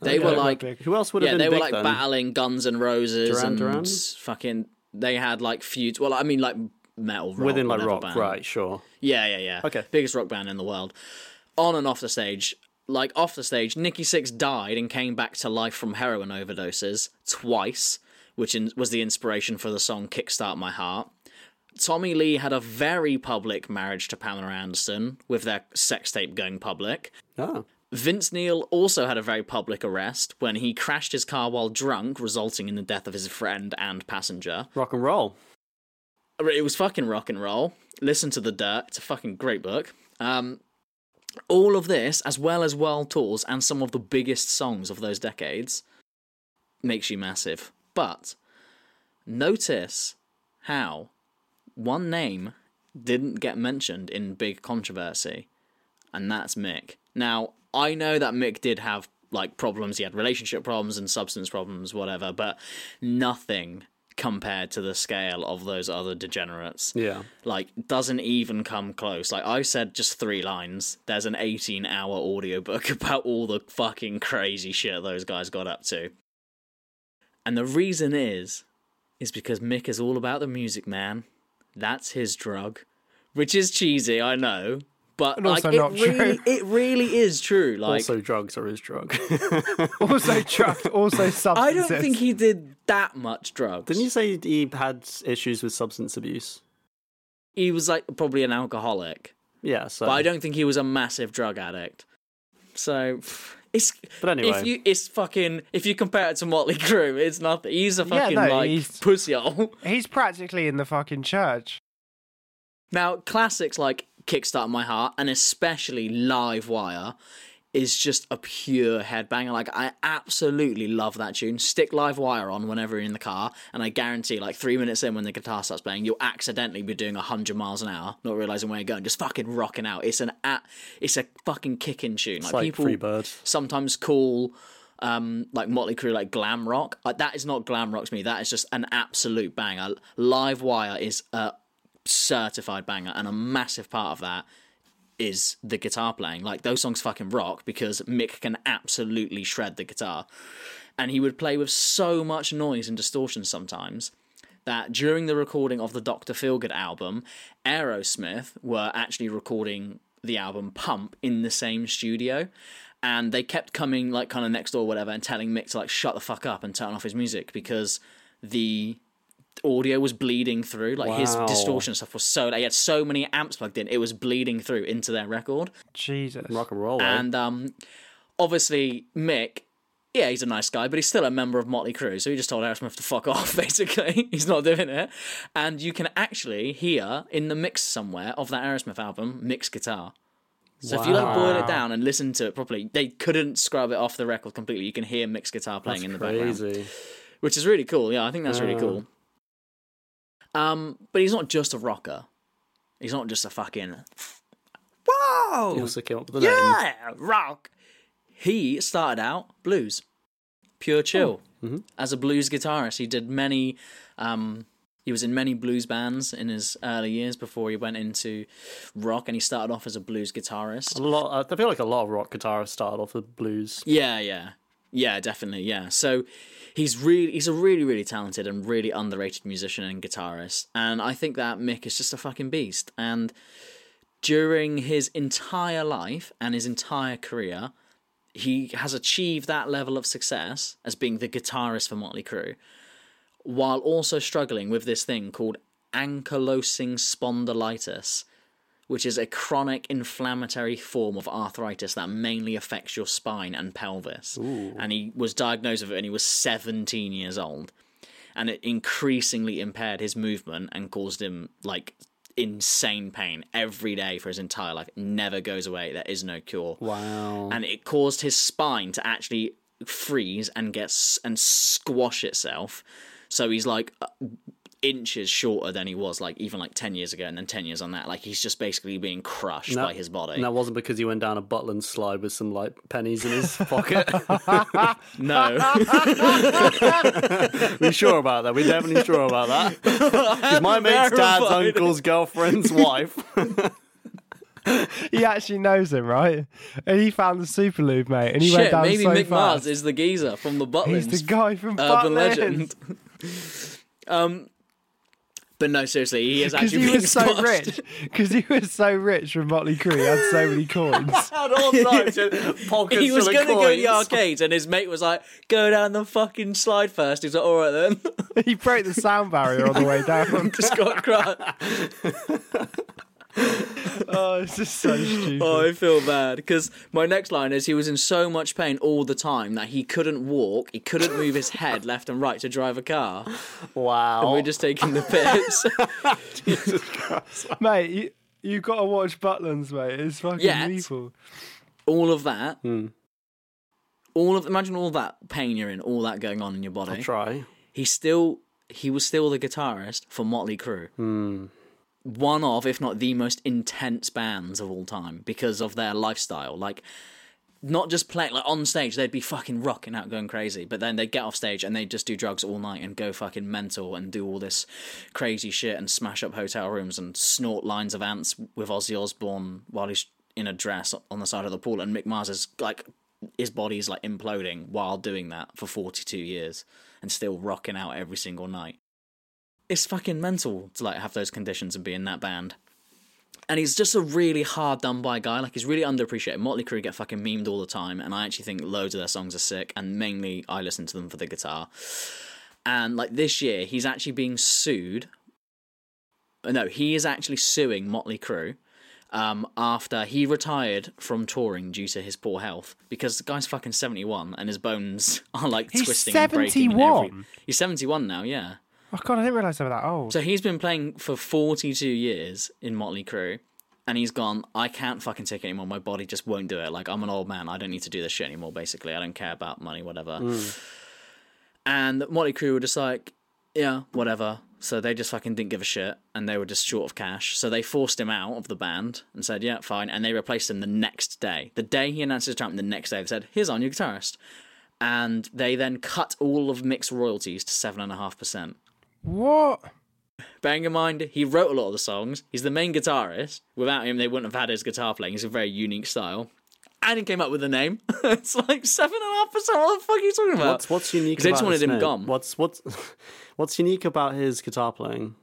They Okay. were like Who else would have yeah, been they were like then? battling Guns and Roses Duran and Duran? fucking they had like feuds. Well, I mean like metal rock, Within like rock, band. right? Sure. Yeah, yeah, yeah. Okay. Biggest rock band in the world. On and off the stage. Like off the stage, Nikki Sixx died and came back to life from heroin overdoses twice, which in- was the inspiration for the song Kickstart My Heart. Tommy Lee had a very public marriage to Pamela Anderson, with their sex tape going public. Oh. Vince Neil also had a very public arrest when he crashed his car while drunk, resulting in the death of his friend and passenger. Rock and roll. It was fucking rock and roll. Listen to The Dirt. It's a fucking great book. Um, all of this, as well as world tours and some of the biggest songs of those decades, makes you massive. But notice how one name didn't get mentioned in big controversy, and that's Mick. Now, I know that Mick did have like problems, he had relationship problems and substance problems, whatever, but nothing compared to the scale of those other degenerates. Yeah. like doesn't even come close. Like i said just three lines. There's an 18 hour audiobook [LAUGHS] about all the fucking crazy shit those guys got up to. And the reason is is because mick is all about the music man. That's his drug which is cheesy i know but And like it really true. it really is true like also, drugs are his drug. [LAUGHS] Also drugs, also substance. i don't think he did that much drugs Didn't you say he had issues with substance abuse? he was like probably an alcoholic Yeah. So. but I don't think he was a massive drug addict. So [SIGHS] it's But anyway. if you it's fucking if you compare it to Motley Crue, it's nothing. He's a Yeah, fucking no, like he's- pussy hole. He's practically in the fucking church. Now classics like Kickstart My Heart and especially Live Wire is just a pure headbanger. Like I absolutely love that tune. Stick Live Wire on whenever you're in the car, and I guarantee, like three minutes in when the guitar starts playing, you'll accidentally be doing hundred miles an hour, not realizing where you're going, just fucking rocking out. It's an a it's a fucking kicking tune. it's like Freebird. sometimes call um like Motley Crue like glam rock. Like that is not glam rock to me. That is just an absolute banger. Live Wire is a certified banger, and a massive part of that is the guitar playing. Like those songs fucking rock because Mick can absolutely shred the guitar. And he would play with so much noise and distortion sometimes that during the recording of the Dr. Feelgood album, Aerosmith were actually recording the album Pump in the same studio. And they kept coming like kind of next door, or whatever, and telling Mick to like shut the fuck up and turn off his music because the audio was bleeding through. Like his distortion stuff was so he had so many amps plugged in, it was bleeding through into their record. Jesus. Rock and roll. eh? And um, obviously Mick, yeah, he's a nice guy, but he's still a member of Motley Crue, so he just told Aerosmith to fuck [LAUGHS] off. Basically, he's not doing it. And you can actually hear in the mix somewhere of that Aerosmith album Mick's guitar. So if you like boil it down and listen to it properly, they couldn't scrub it off the record completely. You can hear Mick's guitar playing in the background which is really cool. Yeah, I think that's really cool. Um, but he's not just a rocker. He's not just a fucking He whoa, also came up with the name. yeah, rock. He started out blues, pure chill. As a blues guitarist, he did many. Um, he was in many blues bands in his early years before he went into rock, and he started off as a blues guitarist. A lot. I feel like a lot of rock guitarists started off with blues. Yeah, yeah, yeah, definitely, yeah. So he's really he's a really really talented and really underrated musician and guitarist, and I think that Mick is just a fucking beast. And during his entire life and his entire career, he has achieved that level of success as being the guitarist for Motley Crue, while also struggling with this thing called ankylosing spondylitis which is a chronic inflammatory form of arthritis that mainly affects your spine and pelvis. And he was diagnosed with it when he was 17 years old. And it increasingly impaired his movement and caused him like insane pain every day for his entire life. It never goes away. There is no cure. Wow. And it caused his spine to actually freeze and get s- and squash itself. So he's like uh, inches shorter than he was like even like 10 years ago and then 10 years on that like he's just basically being crushed No- by his body And that wasn't because he went down a Butlins slide with some like pennies in his pocket. [LAUGHS] no [LAUGHS] we're sure about that? We're definitely sure about that. Because my [LAUGHS] mate's dad's uncle's girlfriend's wife. He actually knows him, right? And he found the super lube, mate. And he went shit down maybe so mick fast. mars is the geezer from the butlins He's the guy from urban Butlins. legend um but no seriously he is actually he was so rich. [LAUGHS] Because he was so rich from Motley Crue. He had so many [LAUGHS] coins. Had all sorts of [LAUGHS] pockets he was going to go to the arcades and his mate was like go down the fucking slide first he's like alright then he broke the sound barrier on the way down. just got crushed [LAUGHS] oh, it's just so [LAUGHS] stupid. Oh, I feel bad because my next line is he was in so much pain all the time that he couldn't walk, he couldn't move his head left and right to drive a car. Wow. And we're just taking the piss. [LAUGHS] mate, you, you got to watch Butlins, mate. It's fucking Yet. lethal. all of that, Hmm. all of imagine all that pain you're in, all that going on in your body. I'll try. He still, he was still the guitarist for Motley Crue. Hmm. One of, if not the most intense bands of all time because of their lifestyle. Like, not just playing like on stage they'd be fucking rocking out going crazy but then they'd get off stage and they'd just do drugs all night and go fucking mental and do all this crazy shit and smash up hotel rooms and snort lines of ants with Ozzy Osbourne while he's in a dress on the side of the pool and Mick Mars is like his body's like imploding while doing that for 42 years and still rocking out every single night it's fucking mental to like have those conditions and be in that band and he's just a really hard done by guy. Like he's really underappreciated. Motley Crue get fucking memed all the time, and I actually think loads of their songs are sick. And mainly, I listen to them for the guitar. And like this year, he's actually being sued. uh, No, he is actually suing Motley Crue um, after he retired from touring due to his poor health because the guy's fucking seventy one and his bones [LAUGHS] are like He's twisting and breaking. in every- 71? He's seventy one now. Yeah. Oh, God, I didn't realise they were that old. So he's been playing for 42 years in Motley Crue, and he's gone, I can't fucking take it anymore. My body just won't do it. Like, I'm an old man. I don't need to do this shit anymore, basically. I don't care about money, whatever. Hmm. And Motley Crue were just like, yeah, whatever. So they just fucking didn't give a shit, and they were just short of cash. So they forced him out of the band and said, yeah, fine. And they replaced him the next day. The day he announced his retirement, the next day they said, here's our new guitarist. And they then cut all of Mick's royalties to 7.5%. what? Bearing in mind, he wrote a lot of the songs. He's the main guitarist. Without him, they wouldn't have had his guitar playing. It's a very unique style. And he came up with the name. [LAUGHS] it's like seven and a half percent. What the fuck are you talking about? What's what's unique? 'Cause they about just wanted his him name? gone. What's what's [LAUGHS] what's unique about his guitar playing?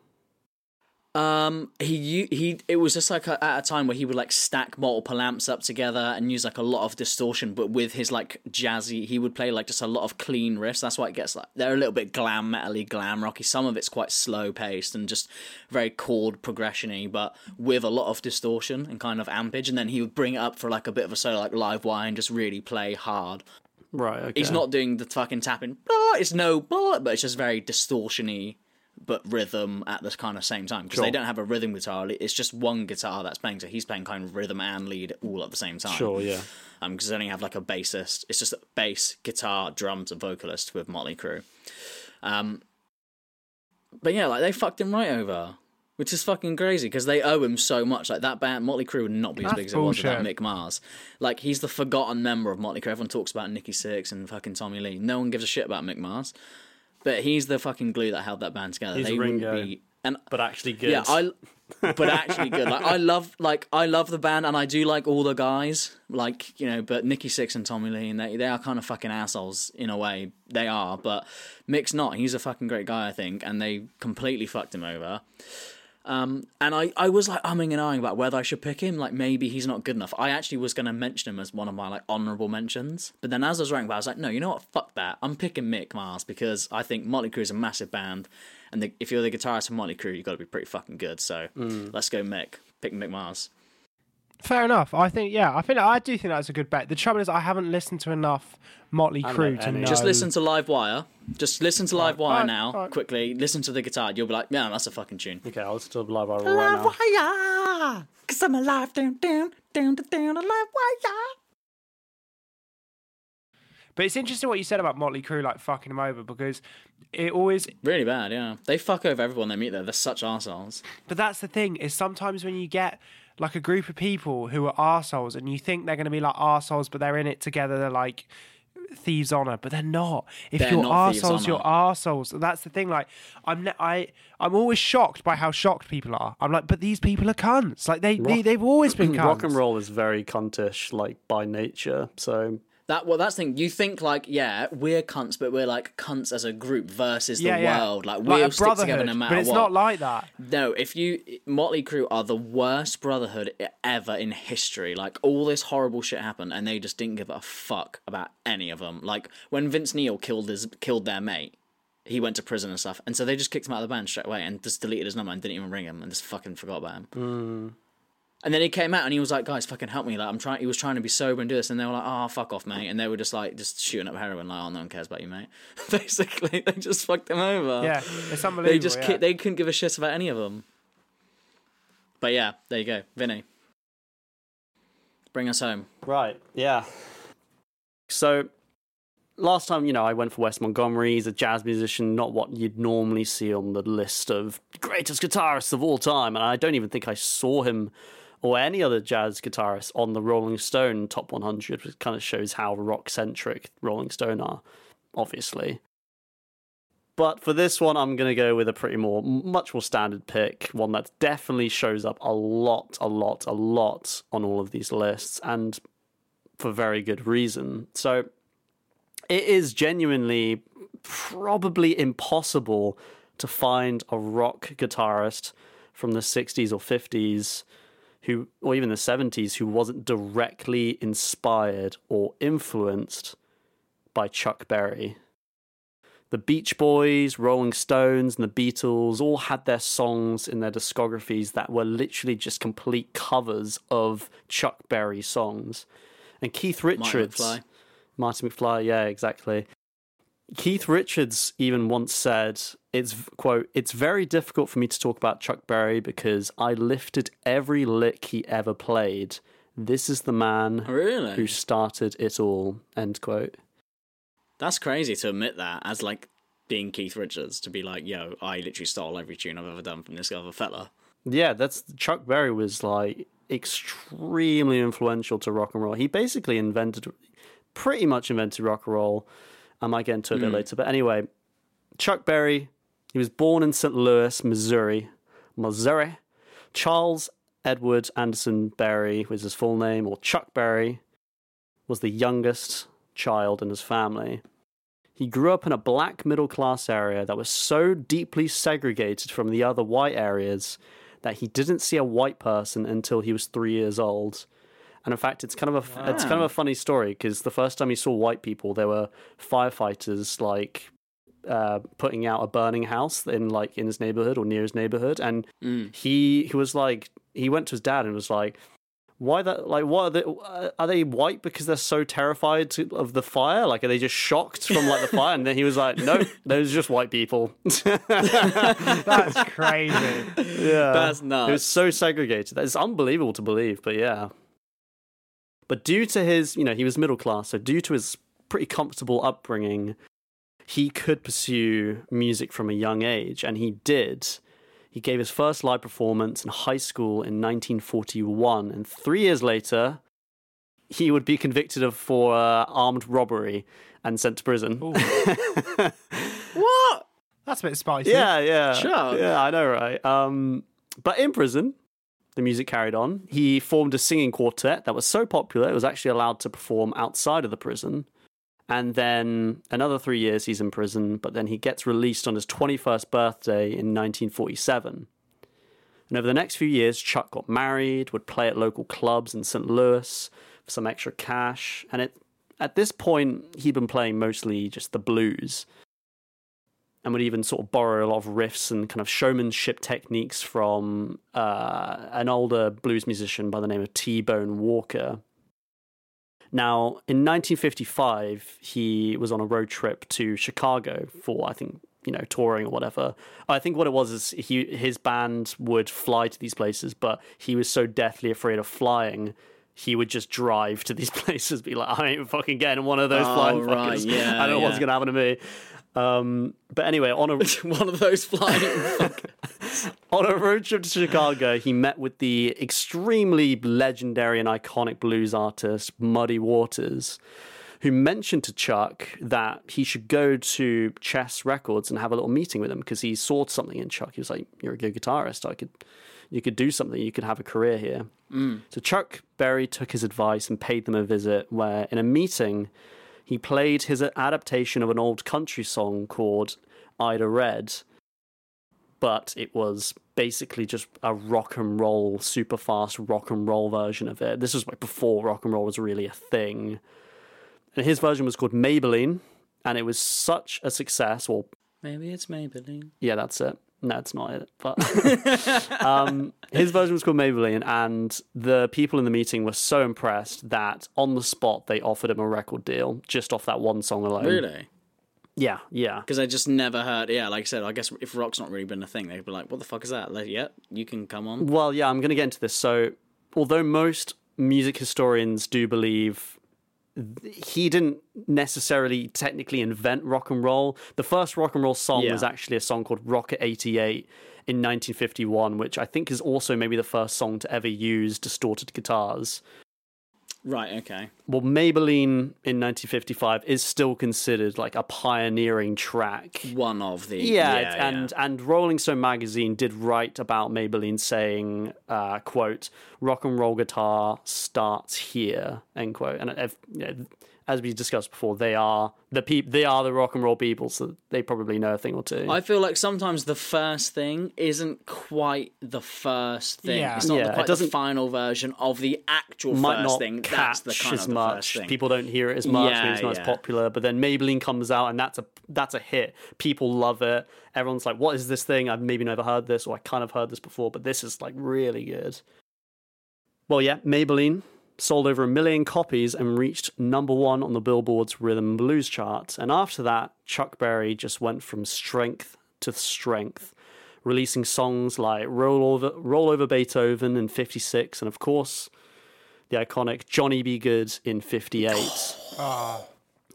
Um, he he. It was just like a, at a time where he would like stack multiple amps up together and use like a lot of distortion, but with his like jazzy, he would play like just a lot of clean riffs. That's why it gets like they're a little bit glam metally, glam rocky. Some of it's quite slow paced and just very chord progressiony, but with a lot of distortion and kind of ampage. And then he would bring it up for like a bit of a solo, like live wire, and just really play hard. Right. Okay. He's not doing the fucking tapping. It's no, but it's just very distortiony, but rhythm at the kind of same time because they don't have a rhythm guitar. It's just one guitar that's playing, so he's playing kind of rhythm and lead all at the same time. Sure. Yeah. Um, because they only have like a bassist. It's just bass, guitar, drums, and vocalist with Motley Crue. Um, but yeah, like they fucked him right over. Which is fucking crazy because they owe him so much. Like that band, Motley Crue would not be as That's big as it was without. Mick Mars. Like he's the forgotten member of Motley Crue. Everyone talks about Nikki Sixx and fucking Tommy Lee. No one gives a shit about Mick Mars, but he's the fucking glue that held that band together. He's they wouldn't Ringo. be and But actually good. yeah, I. [LAUGHS] But actually good. Like I love, like I love the band, and I do like all the guys. Like you know, but Nikki Sixx and Tommy Lee, and they they are kind of fucking assholes in a way. They are, but Mick's not. He's a fucking great guy, I think, and they completely fucked him over. Um, and I, I was like umming and ahhing about whether I should pick him. Like maybe he's not good enough. I actually was going to mention him as one of my like honorable mentions, but then as I was writing about, it, I was like, no, you know what? Fuck that. I'm picking Mick Mars because I think Motley Crue is a massive band, and the, if you're the guitarist of Motley Crue, you've got to be pretty fucking good. So let's go Mick. Pick Mick Mars. Fair enough. I think yeah. I think I do think that's a good bet. The trouble is I haven't listened to enough Motley I Crue to any. know. Just listen to Live Wire. Just listen to Live Wire alright, now, alright. quickly. Listen to the guitar. You'll be like, yeah, that's a fucking tune. Okay, I'll listen to Live Wire right now. Live Wire, cause I'm alive. Down, down, down, down, down, Live Wire. But it's interesting what you said about Motley Crue like fucking them over because it always. Really bad, yeah. They fuck over everyone they meet there. They're such assholes. But that's the thing is sometimes when you get like a group of people who are arseholes and you think they're going to be like arseholes, but they're in it together. They're like thieves honor, but they're not. If They're you're not thieves' you're honour. arseholes. That's the thing. Like I'm, ne- I, I'm always shocked by how shocked people are. I'm like, but these people are cunts. Like they, they they've always been cunts. [CLEARS THROAT] Rock and roll is very cuntish, like by nature. So That well, that's the thing. You think like, yeah, we're cunts, but we're like cunts as a group versus Yeah, the yeah. world. Like Like we'll stick together no matter but it's what. not like that. No, if you Motley Crue are the worst brotherhood ever in history. Like all this horrible shit happened, and they just didn't give a fuck about any of them. Like when Vince Neil killed his killed their mate, he went to prison and stuff, and so they just kicked him out of the band straight away and just deleted his number and didn't even ring him and just fucking forgot about him. Mm. And then he came out and he was like, "Guys, fucking help me!" Like I'm trying. He was trying to be sober and do this, and they were like, "Oh, fuck off, mate!" And they were just like, just shooting up heroin, like, "Oh, no one cares about you, mate." [LAUGHS] Basically, they just fucked him over. Yeah, it's unbelievable. They just yeah. they couldn't give a shit about any of them. But yeah, there you go, Vinny. Bring us home. Right. Yeah. So last time, you know, I went for Wes Montgomery. He's a jazz musician, not what you'd normally see on the list of greatest guitarists of all time. And I don't even think I saw him or any other jazz guitarist on the Rolling Stone top 100, which kind of shows how rock centric Rolling Stone are, obviously. But for this one, I'm going to go with a pretty more, much more standard pick, one that definitely shows up a lot, a lot, a lot on all of these lists, and for very good reason. So it is genuinely probably impossible to find a rock guitarist from the 60s or 50s who or even the 70s who wasn't directly inspired or influenced by Chuck Berry. The Beach Boys, Rolling Stones, and the Beatles all had their songs in their discographies that were literally just complete covers of Chuck Berry songs. And Keith Richards, McFly. Martin McFly, yeah, exactly. Keith Richards even once said, "It's quote, it's very difficult for me to talk about Chuck Berry because I lifted every lick he ever played. This is the man oh, Really? who started it all." End quote. That's crazy to admit that as like being Keith Richards to be like, "Yo, I literally stole every tune I've ever done from this other fella." Yeah, that's Chuck Berry was like extremely influential to rock and roll. He basically invented, pretty much invented rock and roll. I might get into it a bit hmm. later, but anyway, Chuck Berry, He was born in St. Louis, Missouri. Missouri. Charles Edward Anderson Berry was his full name, or Chuck Berry, was the youngest child in his family. He grew up in a black middle class area that was so deeply segregated from the other white areas that he didn't see a white person until he was three years old. And in fact, it's kind of a it's kind of a funny story because the first time he saw white people, there were firefighters like uh, putting out a burning house in like in his neighborhood or near his neighborhood, and he he was like he went to his dad and was like, "Why that? Like, what are they? uh, Are they white because they're so terrified to, of the fire? Like, are they just shocked from like the [LAUGHS] fire?" And then he was like, "No, those are just white people." [LAUGHS] That's crazy. yeah, That's not It was so segregated. It's unbelievable to believe, but yeah. But due to his, you know, he was middle class, so due to his pretty comfortable upbringing, he could pursue music from a young age, and he did. He gave his first live performance in high school in 1941, and three years later, he would be convicted of for uh, armed robbery and sent to prison. [LAUGHS] What? That's a bit spicy. Yeah, yeah. sure. Yeah, I know, right? Um, but in prison, the music carried on. He formed a singing quartet that was so popular it was actually allowed to perform outside of the prison. And then another three years he's in prison, but then he gets released on his 21st birthday in 1947. And over the next few years, Chuck got married, would play at local clubs in St. Louis for some extra cash. And it, at this point, he'd been playing mostly just the blues and would even sort of borrow a lot of riffs and kind of showmanship techniques from uh, an older blues musician by the name of T Bone Walker. Now, in 1955, he was on a road trip to Chicago for, I think, you know, touring or whatever. I think what it was is he his band would fly to these places, but he was so deathly afraid of flying, he would just drive to these [LAUGHS] places, be like, I ain't fucking getting one of those Oh, flying right, fuckers. yeah, I don't know what's gonna happen to me. Um, but anyway, on a [LAUGHS] One of those flying. [LAUGHS] on a road trip to Chicago, he met with the extremely legendary and iconic blues artist Muddy Waters, who mentioned to Chuck that he should go to Chess Records and have a little meeting with him because he saw something in Chuck. He was like, "You're a good guitarist. I could, you could do something. You could have a career here." So Chuck Berry took his advice and paid them a visit. Where in a meeting, he played his adaptation of an old country song called "Ida Red." but it was basically just a rock and roll, super fast rock and roll version of it. This was like before rock and roll was really a thing. And his version was called Maybellene, and it was such a success. Well, Maybe it's Maybelline. yeah, that's it. No, it's not it. But [LAUGHS] um, his version was called Maybellene, and the people in the meeting were so impressed that on the spot they offered him a record deal just off that one song alone. Really? Yeah, yeah. Because I just never heard. Yeah, like I said, I guess if rock's not really been a thing, they'd be like, "What the fuck is that?" Like, yeah, you can come on. Well, yeah, I'm going to get into this. So, although most music historians do believe he didn't necessarily technically invent rock and roll, the first rock and roll song Yeah. was actually a song called Rocket 88 in 1951, which I think is also maybe the first song to ever use distorted guitars. Right. Okay. Well, Maybellene in 1955 is still considered like a pioneering track. One of the. Yeah, yeah, and and Rolling Stone magazine did write about Maybellene saying, uh, "quote Rock and roll guitar starts here." End quote. And if, you know, as we discussed before, they are the peop- They are the rock and roll people, so they probably know a thing or two. I feel like sometimes the first thing isn't quite the first thing. Yeah. It's not Yeah, the, it quite the doesn't- final version of the actual might first not thing. That's catch the kind as of the much. first thing. People don't hear it as much. Yeah, maybe it's not yeah. as popular. But then Maybellene comes out, and that's a that's a hit. People love it. Everyone's like, "What is this thing? I've maybe never heard this, or I kind of heard this before, but this is like really good." Well, yeah, Maybellene sold over a million copies and reached number one on the Billboard's Rhythm and Blues chart. And after that, Chuck Berry just went from strength to strength, releasing songs like Roll Over, Roll Over Beethoven in 56, and of course, the iconic Johnny B. Goode in 58. Ah.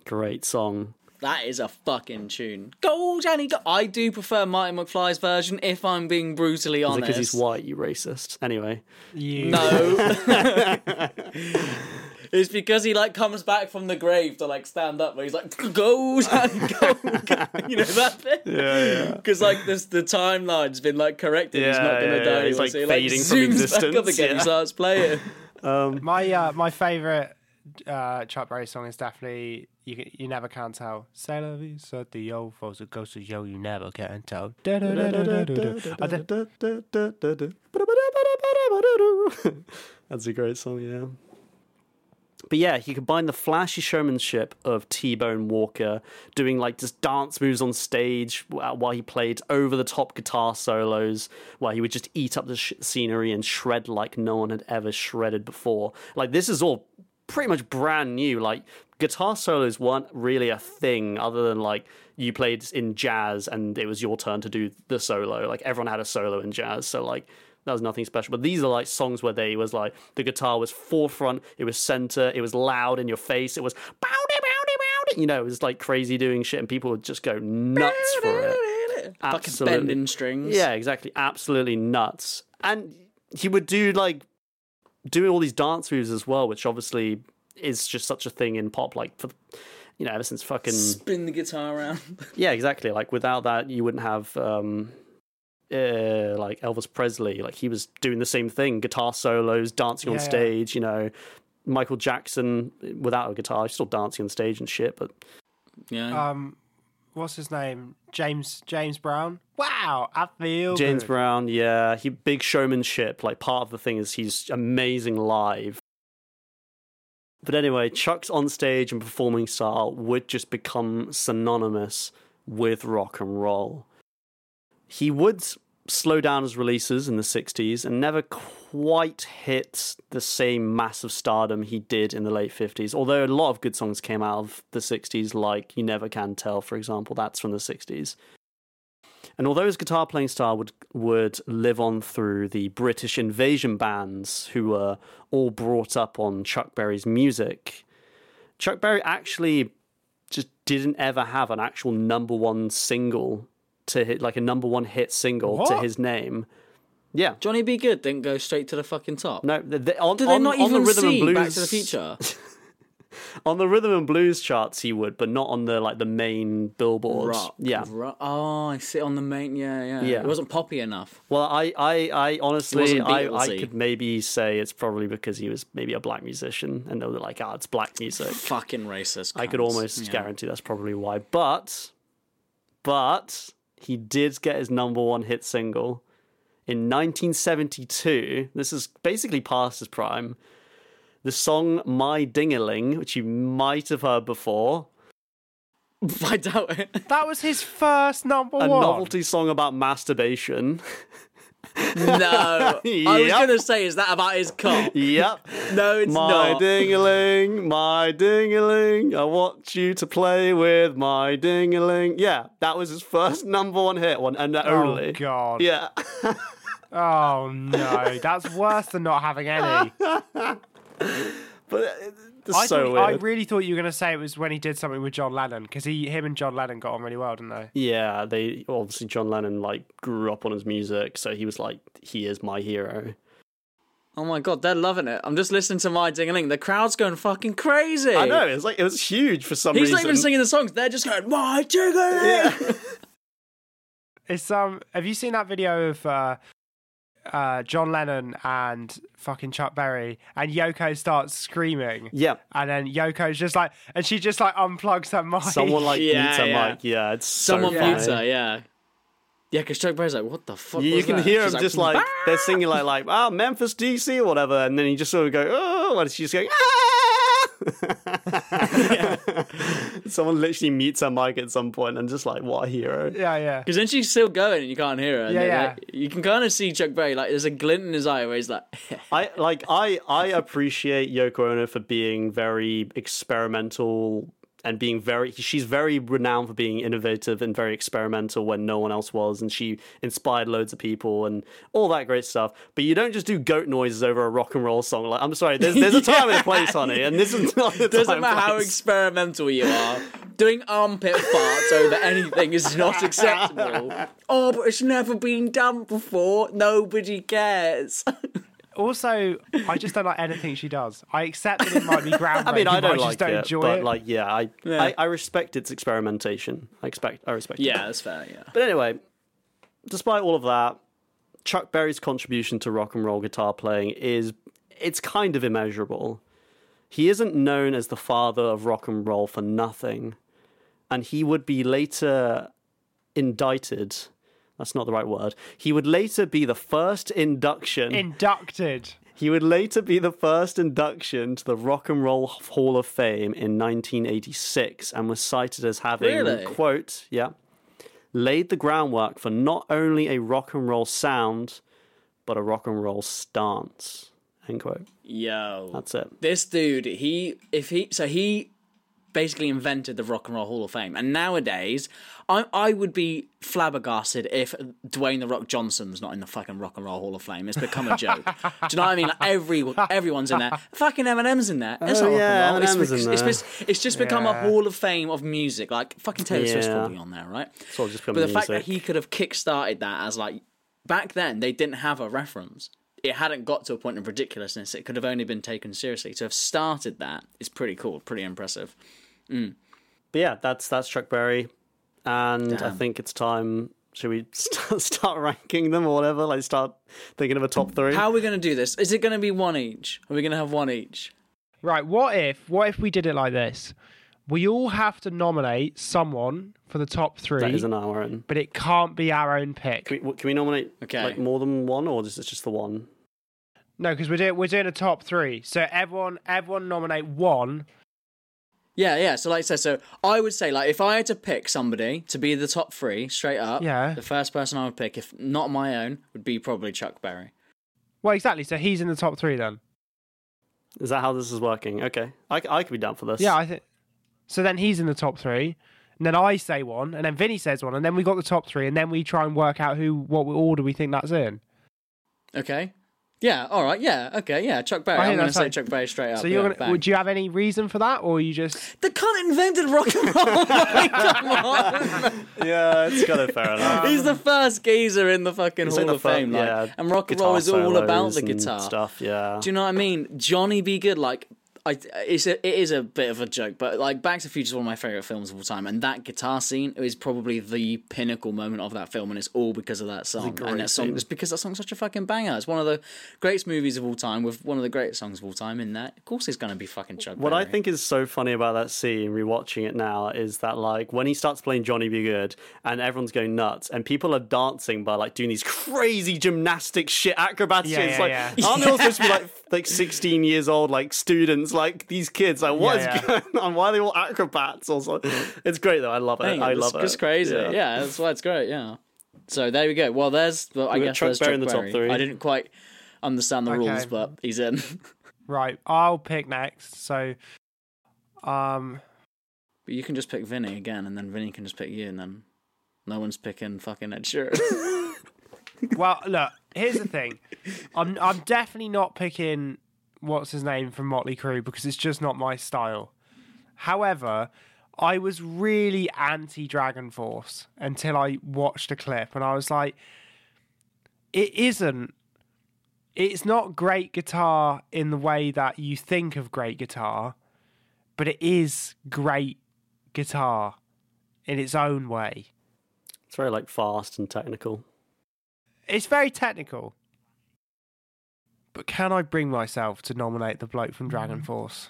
Great song. That is a fucking tune. Go, Johnny, go. I do prefer Marty McFly's version, if I'm being brutally honest. because he's white, you racist? Anyway. You. No. [LAUGHS] [LAUGHS] It's because he like comes back from the grave to like stand up, where he's like goes and goes, you know that bit. Yeah, yeah. Because like this, the timeline's been like corrected. he's Yeah, not gonna yeah, die. yeah. He's, like, so he, fading from zooms back up existence, again. yeah. He starts playing. My uh, my favorite uh, Chuck Berry song is definitely you you never can tell. C'est la vie, c'est the old folks, it goes to show you never can tell. That's a great song, yeah. But yeah, he combined the flashy showmanship of T-Bone Walker doing like just dance moves on stage while he played over-the-top guitar solos, while he would just eat up the sh- scenery and shred like no one had ever shredded before. Like this is all pretty much brand new. Like guitar solos weren't really a thing other than like you played in jazz and it was your turn to do the solo. Like everyone had a solo in jazz, so like that was nothing special. But these are like songs where they was like the guitar was forefront, it was center, it was loud in your face, it was bowdy bowdy bowdy. You know, it was like crazy doing shit, and people would just go nuts for it. Fucking Absolutely. bending strings. Yeah, exactly. Absolutely nuts. And he would do like doing all these dance moves as well, which obviously is just such a thing in pop. Like for you know, ever since fucking Spin the guitar around. [LAUGHS] yeah, exactly. Like without that, you wouldn't have um, uh, like Elvis Presley. Like he was doing the same thing: guitar solos, dancing on Yeah, yeah. stage. You know, Michael Jackson without a guitar, he's still dancing on stage and shit. But yeah. um, what's his name? James James Brown. Wow, I feel James good. Brown, yeah, he big showmanship. Like part of the thing is he's amazing live. But anyway, Chuck's on stage and performing style would just become synonymous with rock and roll. He would slow down his releases in the 60s and never quite hit the same massive stardom he did in the late 50s. Although a lot of good songs came out of the 60s, like You Never Can Tell, for example, that's from the 60s. And although his guitar playing style would would live on through the British invasion bands who were all brought up on Chuck Berry's music, Chuck Berry actually just didn't ever have an actual number one single to hit like a number one hit single to his name. Yeah. Johnny B. Goode didn't go straight to the fucking top. No, the, the, on, Did they on, not on even the rhythm see and blues Back to the Future? [LAUGHS] on the rhythm and blues charts he would, but not on the like the main billboards. Rock. Yeah. Ro- oh, I see on the main. Yeah, yeah. Yeah. It wasn't poppy enough. Well, I, I, I honestly, I, I could maybe say it's probably because he was maybe a black musician, and they were like, "Ah, it's black music." Fucking racist. I could almost Yeah. guarantee that's probably why. But, but he did get his number one hit single in 1972. This is basically past his prime. The song "My Dingaling," which you might have heard before, [LAUGHS] I doubt it. That was his first number a one. novelty song about masturbation. [LAUGHS] No. [LAUGHS] I was gonna say, is that about his cock? yep. [LAUGHS] No, it's my not. dingaling, my dingaling, I want you to play with my dingaling. Yeah, that was his first number one hit one, and Oh only. God. Yeah, [LAUGHS] Oh no, that's worse than not having any. but uh, it's I, so thought, I really thought you were going to say it was when he did something with John Lennon because he, him and John Lennon got on really well, didn't they? yeah, they obviously John Lennon like grew up on his music, so he was like, he is my hero. Oh my god, they're loving it. I'm just listening to my dingaling. The crowd's going fucking crazy. I know it was like it was huge for some He's reason. He's not even singing the songs. They're just going my dingaling. [LAUGHS] It's um. Have you seen that video of uh, uh, John Lennon and fucking Chuck Berry and Yoko starts screaming? Yeah, And then Yoko's just like, and she just like unplugs her mic. someone like Yeah, mutes her yeah. mic. Yeah, it's so Someone funny. mutes her. Yeah. Yeah, because Chuck Berry's like, what the fuck? You, you can that? hear She's them just like they're singing like like ah Memphis DC or whatever, and then you just sort of go oh, and she's going ah. [LAUGHS] Someone literally meets her mic at some point and just like what a hero. Yeah, yeah. Because then she's still going and you can't hear her. and Yeah, yeah. like, you can kind of see Chuck Berry, like, there's a glint in his eye where he's like, [LAUGHS] I like I I appreciate Yoko Ono for being very experimental and being very she's very renowned for being innovative and very experimental when no one else was and she inspired loads of people and all that great stuff but you don't just do goat noises over a rock and roll song like I'm sorry there's there's a [LAUGHS] time and a place honey and this is not the doesn't matter how experimental you are, doing armpit farts over anything is not [LAUGHS] acceptable. Oh, but it's never been done before. Nobody cares. [LAUGHS] also, I just don't like anything she does. I accept that it might be groundbreaking. [LAUGHS] I mean, I don't just like don't it, enjoy but it. like, yeah, I, Yeah. I I respect its experimentation. I expect, I respect. it. Yeah, that's fair. Yeah. But anyway, despite all of that, Chuck Berry's contribution to rock and roll guitar playing is it's kind of immeasurable. He isn't known as the father of rock and roll for nothing, and he would be later indicted. That's not the right word. He would later be the first induction. Inducted. He would later be the first induction to the Rock and Roll Hall of Fame in 1986 and was cited as having, Really? quote, yeah, laid the groundwork for not only a rock and roll sound, but a rock and roll stance, end quote. Yo, That's it. this dude, he if he so he basically invented the Rock and Roll Hall of Fame, and nowadays I I would be flabbergasted if Dwayne the Rock Johnson's not in the fucking Rock and Roll Hall of Fame. It's become a joke. Do you know what I mean? Like every everyone's in there. Fucking Eminem's in there. Oh, it's Oh, not rock yeah. It's, Eminem's it's, in it's, there. just- it's just become a Hall of Fame of music. Like fucking Taylor Swift's probably on there, right? all just but the fact that he could have kick-started that as like back then they didn't have a reference. It hadn't got to a point of ridiculousness. It could have only been taken seriously. To have started that is pretty cool, pretty impressive. Mm. But yeah, that's that's Chuck Berry, and I think it's time. Should we [LAUGHS] start, start ranking them or whatever? Like start thinking of a top three. How are we going to do this? Is it going to be one each? Are we going to have one each? Right. What if? What if we did it like this? We all have to nominate someone for the top three, that isn't our own. but it can't be our own pick. Can we, can we nominate Okay. like more than one, or is it just the one? No, because we're doing we're doing a top three. So everyone everyone nominate one. Yeah, yeah. So, like I said, so I would say, like, if I had to pick somebody to be the top three straight up, Yeah. the first person I would pick, if not my own, would be probably Chuck Berry. Well, exactly. So he's in the top three then. Is that how this is working? Okay, I, I could be down for this. Yeah, I think. So then he's in the top three, and then I say one, and then Vinny says one, and then we got the top three, and then we try and work out who what order we think that's in. Okay. Yeah. All right. Yeah. Okay. Yeah. Chuck Berry. I I'm going to say fine. Chuck Berry straight up. So you're yeah, gonna. Would you have any reason for that, or you just? The cunt invented rock and roll. [LAUGHS] Like, come on. yeah, it's kind of fair enough. [LAUGHS] He's the first geezer in the fucking He's Hall the of fir- Fame. Like, yeah, and rock and roll is all about the guitar. stuff. Yeah, Do you know what I mean? Johnny B. Goode, like I, it's a, it is a bit of a joke, but like Back to the Future is one of my favorite films of all time, and that guitar scene is probably the pinnacle moment of that film, and it's all because of that song. great And that song scene. is because that song's such a fucking banger. It's one of the greatest movies of all time, with one of the greatest songs of all time in that. Of course, it's going to be fucking Chuck. What I think is so funny about that scene, rewatching it now, is that like when he starts playing Johnny B. Goode and everyone's going nuts and people are dancing by like doing these crazy gymnastic shit acrobatics. Yeah, yeah, like yeah. aren't they all supposed to be like like sixteen years old, like students, like these kids? Like what is Yeah, yeah. [LAUGHS] going on? Why are they all acrobats? Also, it's great though. I love it. Hey, I it's love it. just crazy. Yeah. that's why it's great. Yeah. So there we go. Well, there's well, I We got guess Chuck there's Berry in the top three. I didn't quite understand the Okay. rules, but he's in. Right. I'll pick next. So, um, But you can just pick Vinny again, and then Vinny can just pick you, and then no one's picking fucking Ed Sheeran. [LAUGHS] well, look. Here's the thing. I'm I'm definitely not picking what's his name from Motley Crue because it's just not my style. However, I was really anti Dragon Force until I watched a clip and I was like, it isn't. It's not great guitar in the way that you think of great guitar, but it is great guitar in its own way. It's very like fast and technical. It's very technical. But can I bring myself to nominate the bloke from Dragon mm. Force?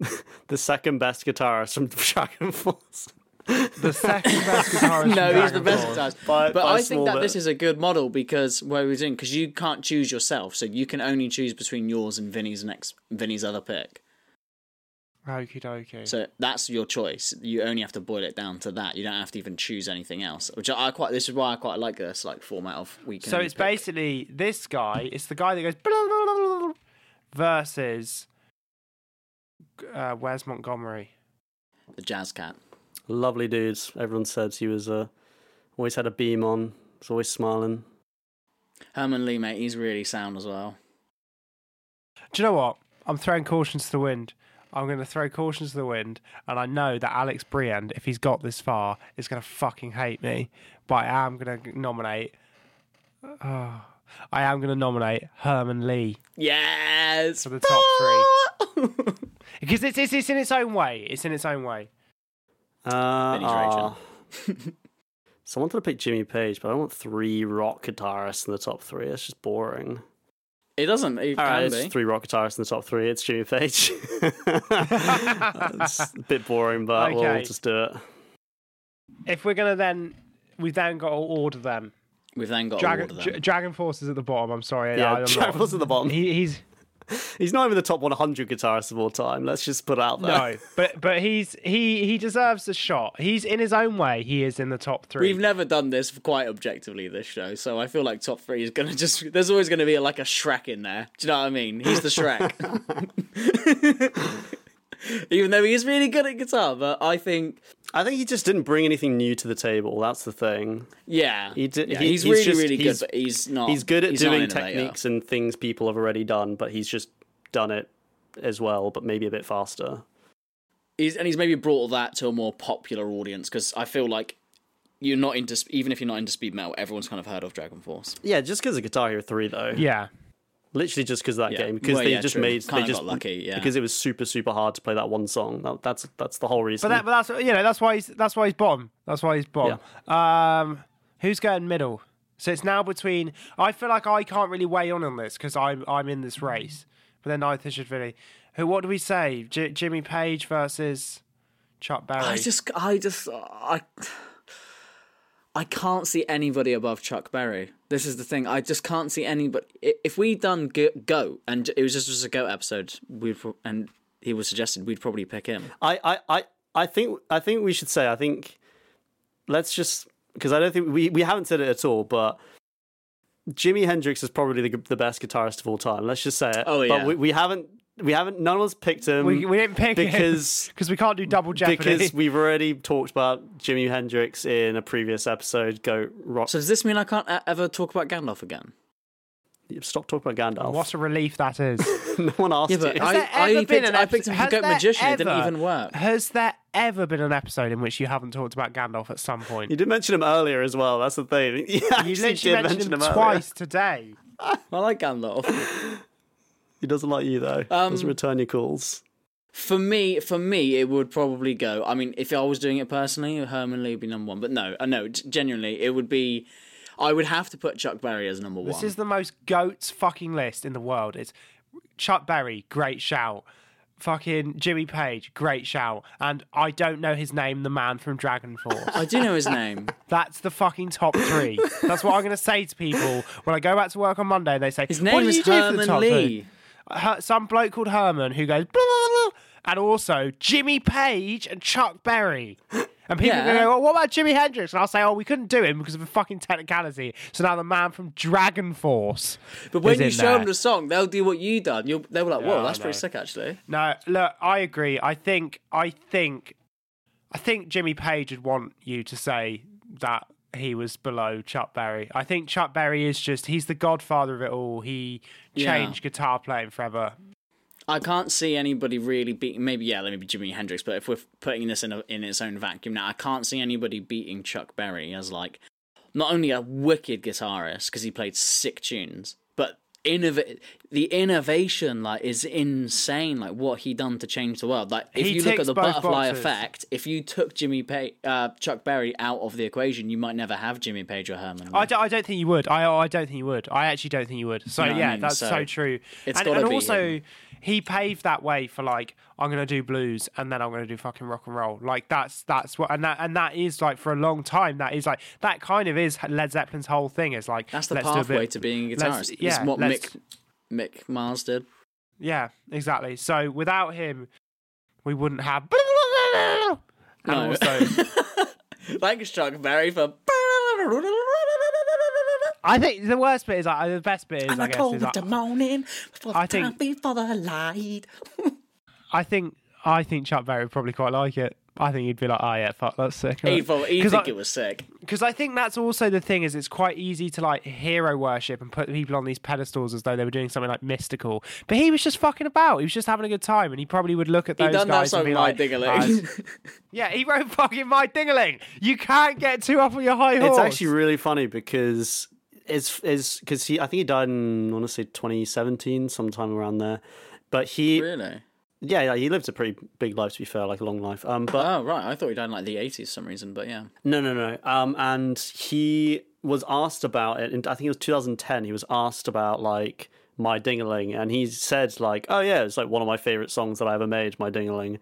[LAUGHS] The second best guitarist from [LAUGHS] Dragon Force. The second best [LAUGHS] guitarist. no, from he's the best guitarist. By- but by a I think that bit. this is a good model because what we're doing because you can't choose yourself, so you can only choose between yours and Vinny's next Vinny's other pick. Okie dokie. So that's your choice. You only have to boil it down to that. You don't have to even choose anything else. Which I quite. This is why I quite like this like format of we. So it's pick. basically this guy. It's the guy that goes blah, blah, blah, blah, blah, versus uh, Wes Montgomery. the jazz cat. Lovely dudes. Everyone says he was uh, always had a beam on. Was always smiling. Herman Li, mate, he's really sound as well. Do you know what? I'm throwing caution to the wind. I'm going to throw caution to the wind, and I know that Alex Briand, if he's got this far, is going to fucking hate me. But I am going to nominate. Oh, [SIGHS] I am going to nominate Herman Li Yes. for the top three [LAUGHS] because it's, it's it's in its own way. It's in its own way. Uh, Benny's raging. ah. so I wanted to pick Jimmy Page, but I don't want three rock guitarists in the top three. It's just boring. It doesn't. It All right, can it's three rock guitarists in the top three. It's Jimmy Page. [LAUGHS] it's a bit boring, but we'll just do it. If we're going to then, we've then got to order them. We've then got Dragon, to order Dra- them. Dragon Force is at the bottom. I'm sorry. Yeah, I, I'm Dragon not- Force at the bottom. He, he's [LAUGHS] He's not even the top 100 guitarists of all time. Let's just put it out there. no, but but he's he he deserves a shot. He's in his own way. He is in the top 3 We've never done this quite objectively this show, so I feel like top three is gonna just. There's always gonna be like a Shrek in there. Do you know what I mean? He's the Shrek. [LAUGHS] [LAUGHS] Even though he is really good at guitar, but I think, I think he just didn't bring anything new to the table. That's the thing. yeah, He did- yeah, he- he's, he's really, just- really good, he's- but he's not. He's good at he's doing techniques and things people have already done, but he's just done it as well, but maybe a bit faster. He's, and he's maybe brought that to a more popular audience because I feel like you're not into even if you're not into speed metal, everyone's kind of heard of Dragon Force. Yeah, just because of Guitar Hero 3, though. Yeah. Literally just because of that Yeah. game. Because Well, they yeah, just true. made. Kinda they just got lucky, yeah. Because it was super, super hard to play that one song. That, that's that's the whole reason. But that, but that's you know that's why he's that's why he's bottom. That's why he's bottom. Um, who's going middle? So it's now between. I feel like I can't really weigh on on this because I'm I'm in this race. But then neither should really. Who? What do we say? J- Jimmy Page versus Chuck Berry. I just, I just, I, I can't see anybody above Chuck Berry. This is the thing. I just can't see anybody. If we done Go, Goat and it was just, just a Goat episode, we'd pro- and he was suggested, we'd probably pick him. I, I, I, I think I think we should say I think let's just because I don't think we, we haven't said it at all, but Jimi Hendrix is probably the, the best guitarist of all time. Let's just say it. Oh, yeah. But we, we haven't we haven't none of us picked him. we, we didn't pick because [LAUGHS] because we can't do double jeopardy. because we've already talked about Jimi Hendrix in a previous episode. Go rock. So does this mean I can't ever talk about Gandalf again? Stop talking about Gandalf. what a relief that is. [LAUGHS] no one asked Yeah, but you. I- Has there I ever picked- been an I picked episode- him for Goat there Magician, it didn't even work. Has there ever been an episode in which you haven't talked about Gandalf at some point? you did mention him earlier as well. That's the thing. [LAUGHS] You, You literally did mentioned mention him earlier. twice today. I like Gandalf. He doesn't like you though. Um, doesn't return your calls. For me, for me, it would probably go. I mean, if I was doing it personally, Herman Li would be number one. But no, I know genuinely, it would be. I would have to put Chuck Berry as number one. This is the most goats fucking list in the world. It's Chuck Berry, great shout. Fucking Jimmy Page, great shout. And I don't know his name, the man from Dragon Force. I do know his name. [LAUGHS] That's the fucking top three. That's what I'm going to say to people when I go back to work on Monday. and They say, His "What name do is you do Herman Li. three?" Some bloke called Herman who goes, blah, blah, blah, and also Jimmy Page and Chuck Berry. And people Yeah. are going to go, well, what about Jimi Hendrix? And I'll say, oh, we couldn't do him because of a fucking technicality. So now the man from Dragon Force. But when you show there. them the song, they'll do what you done. You'll, they'll be like, "Whoa, that's pretty sick, actually." No, look, I agree. I think, I think, I think Jimmy Page would want you to say that he was below Chuck Berry. I think Chuck Berry is just, he's the godfather of it all. He Yeah. guitar playing forever. I can't see anybody really beating. Maybe yeah, maybe Jimi Hendrix. But if we're putting this in a, in its own vacuum now, I can't see anybody beating Chuck Berry as like not only a wicked guitarist because he played sick tunes, but innov- the innovation like is insane. Like what he done to change the world. Like if He you look at the butterfly boxes. effect, if you took Jimmy pa- uh, Chuck Berry out of the equation, you might never have Jimmy Page or Herman. I don't, don't think you would. I, I don't think you would. I actually don't think you would. So You know what I yeah, mean? that's So, so, true. it's and and also, him. he paved that way for like I'm gonna do blues and then I'm gonna do fucking rock and roll. Like that's that's what and that and that is like for a long time. That is like that kind of is Led Zeppelin's whole thing. Is like That's the let's do a pathway to being a guitarist. yeah, it's what Mick Mick Mars did. Yeah, exactly. So without him, we wouldn't have. And [LAUGHS] No. also, [LAUGHS] Thanks, Chuck Berry, for. I think the worst bit is like the best bit is And I I guess is like, the morning before the I time think- before the light. [LAUGHS] I think I think Chuck Berry would probably quite like it. I think he'd be like, oh yeah, fuck, that's sick. He'd, probably- he'd 'Cause think I- it was sick. because I think that's also the thing is it's quite easy to like hero worship and put people on these pedestals as though they were doing something like mystical. But he was just fucking about. He was just having a good time, and he probably would look at those done that guys and song, be My like, Dingaling. "Ah, [LAUGHS] "Yeah, he wrote fucking my dingaling." You can't get too up on your high horse. It's actually really funny because it's is because he I think he died in I want to say 2017, sometime around there. But he, Really? Yeah, yeah, he lived a pretty big life to be fair, like a long life. Um, but Oh, right. I thought he died in like the 80s for some reason, but yeah. No, no, no. Um, and he was asked about it. In, I think it was 2010. He was asked about like my Dingaling, and he said like, "Oh yeah, it's like one of my favorite songs that I ever made, my Dingaling."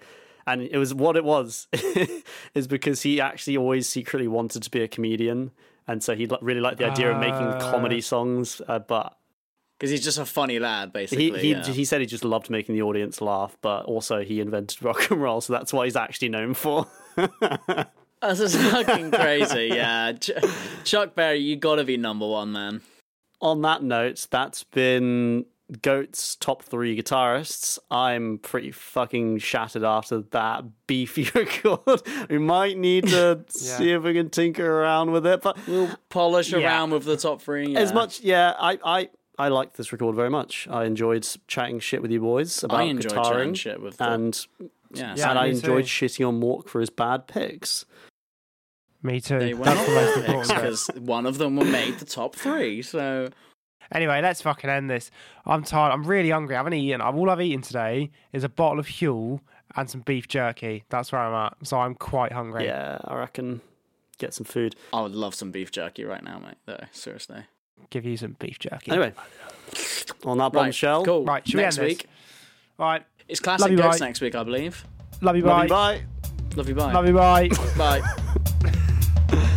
And it was what it was [LAUGHS] is because he actually always secretly wanted to be a comedian, and so he really liked the idea of making Ah. comedy songs. Uh, but Because he's just a funny lad, basically. he, yeah. he said he just loved making the audience laugh, but also he invented [LAUGHS] rock and roll, so that's what he's actually known for. [LAUGHS] That's just fucking crazy, yeah. Ch- Chuck Berry, you gotta be number one, man. on that note, that's been Goat's top three guitarists. I'm pretty fucking shattered after that beefy [LAUGHS] record. we might need to see if we can tinker around with it, but We'll polish Yeah. around with the top three. as much, yeah, I, I, I liked this record very much. I enjoyed chatting shit with you boys about I enjoyed guitaring, chatting shit with them. and Yeah, Yeah, and I enjoyed too. shitting on Mork for his bad picks. Me too. they were That's the most important because one of them were made the top three. So Anyway, let's fucking end this. I'm tired. I'm really hungry. I haven't eaten. All I've eaten today is a bottle of Huel and some beef jerky. That's where I'm at. So I'm quite hungry. Yeah, I reckon get some food. I would love some beef jerky right now, mate. Though seriously. Give you some beef jerky. Anyway, on that Right, bombshell, cool. Right, should we Next end this? week, All right. it's classic you, ghosts bye. next week, I believe. Love you. bye. love Bye. you, bye. Love you, bye. Love you. Bye. Bye. [LAUGHS]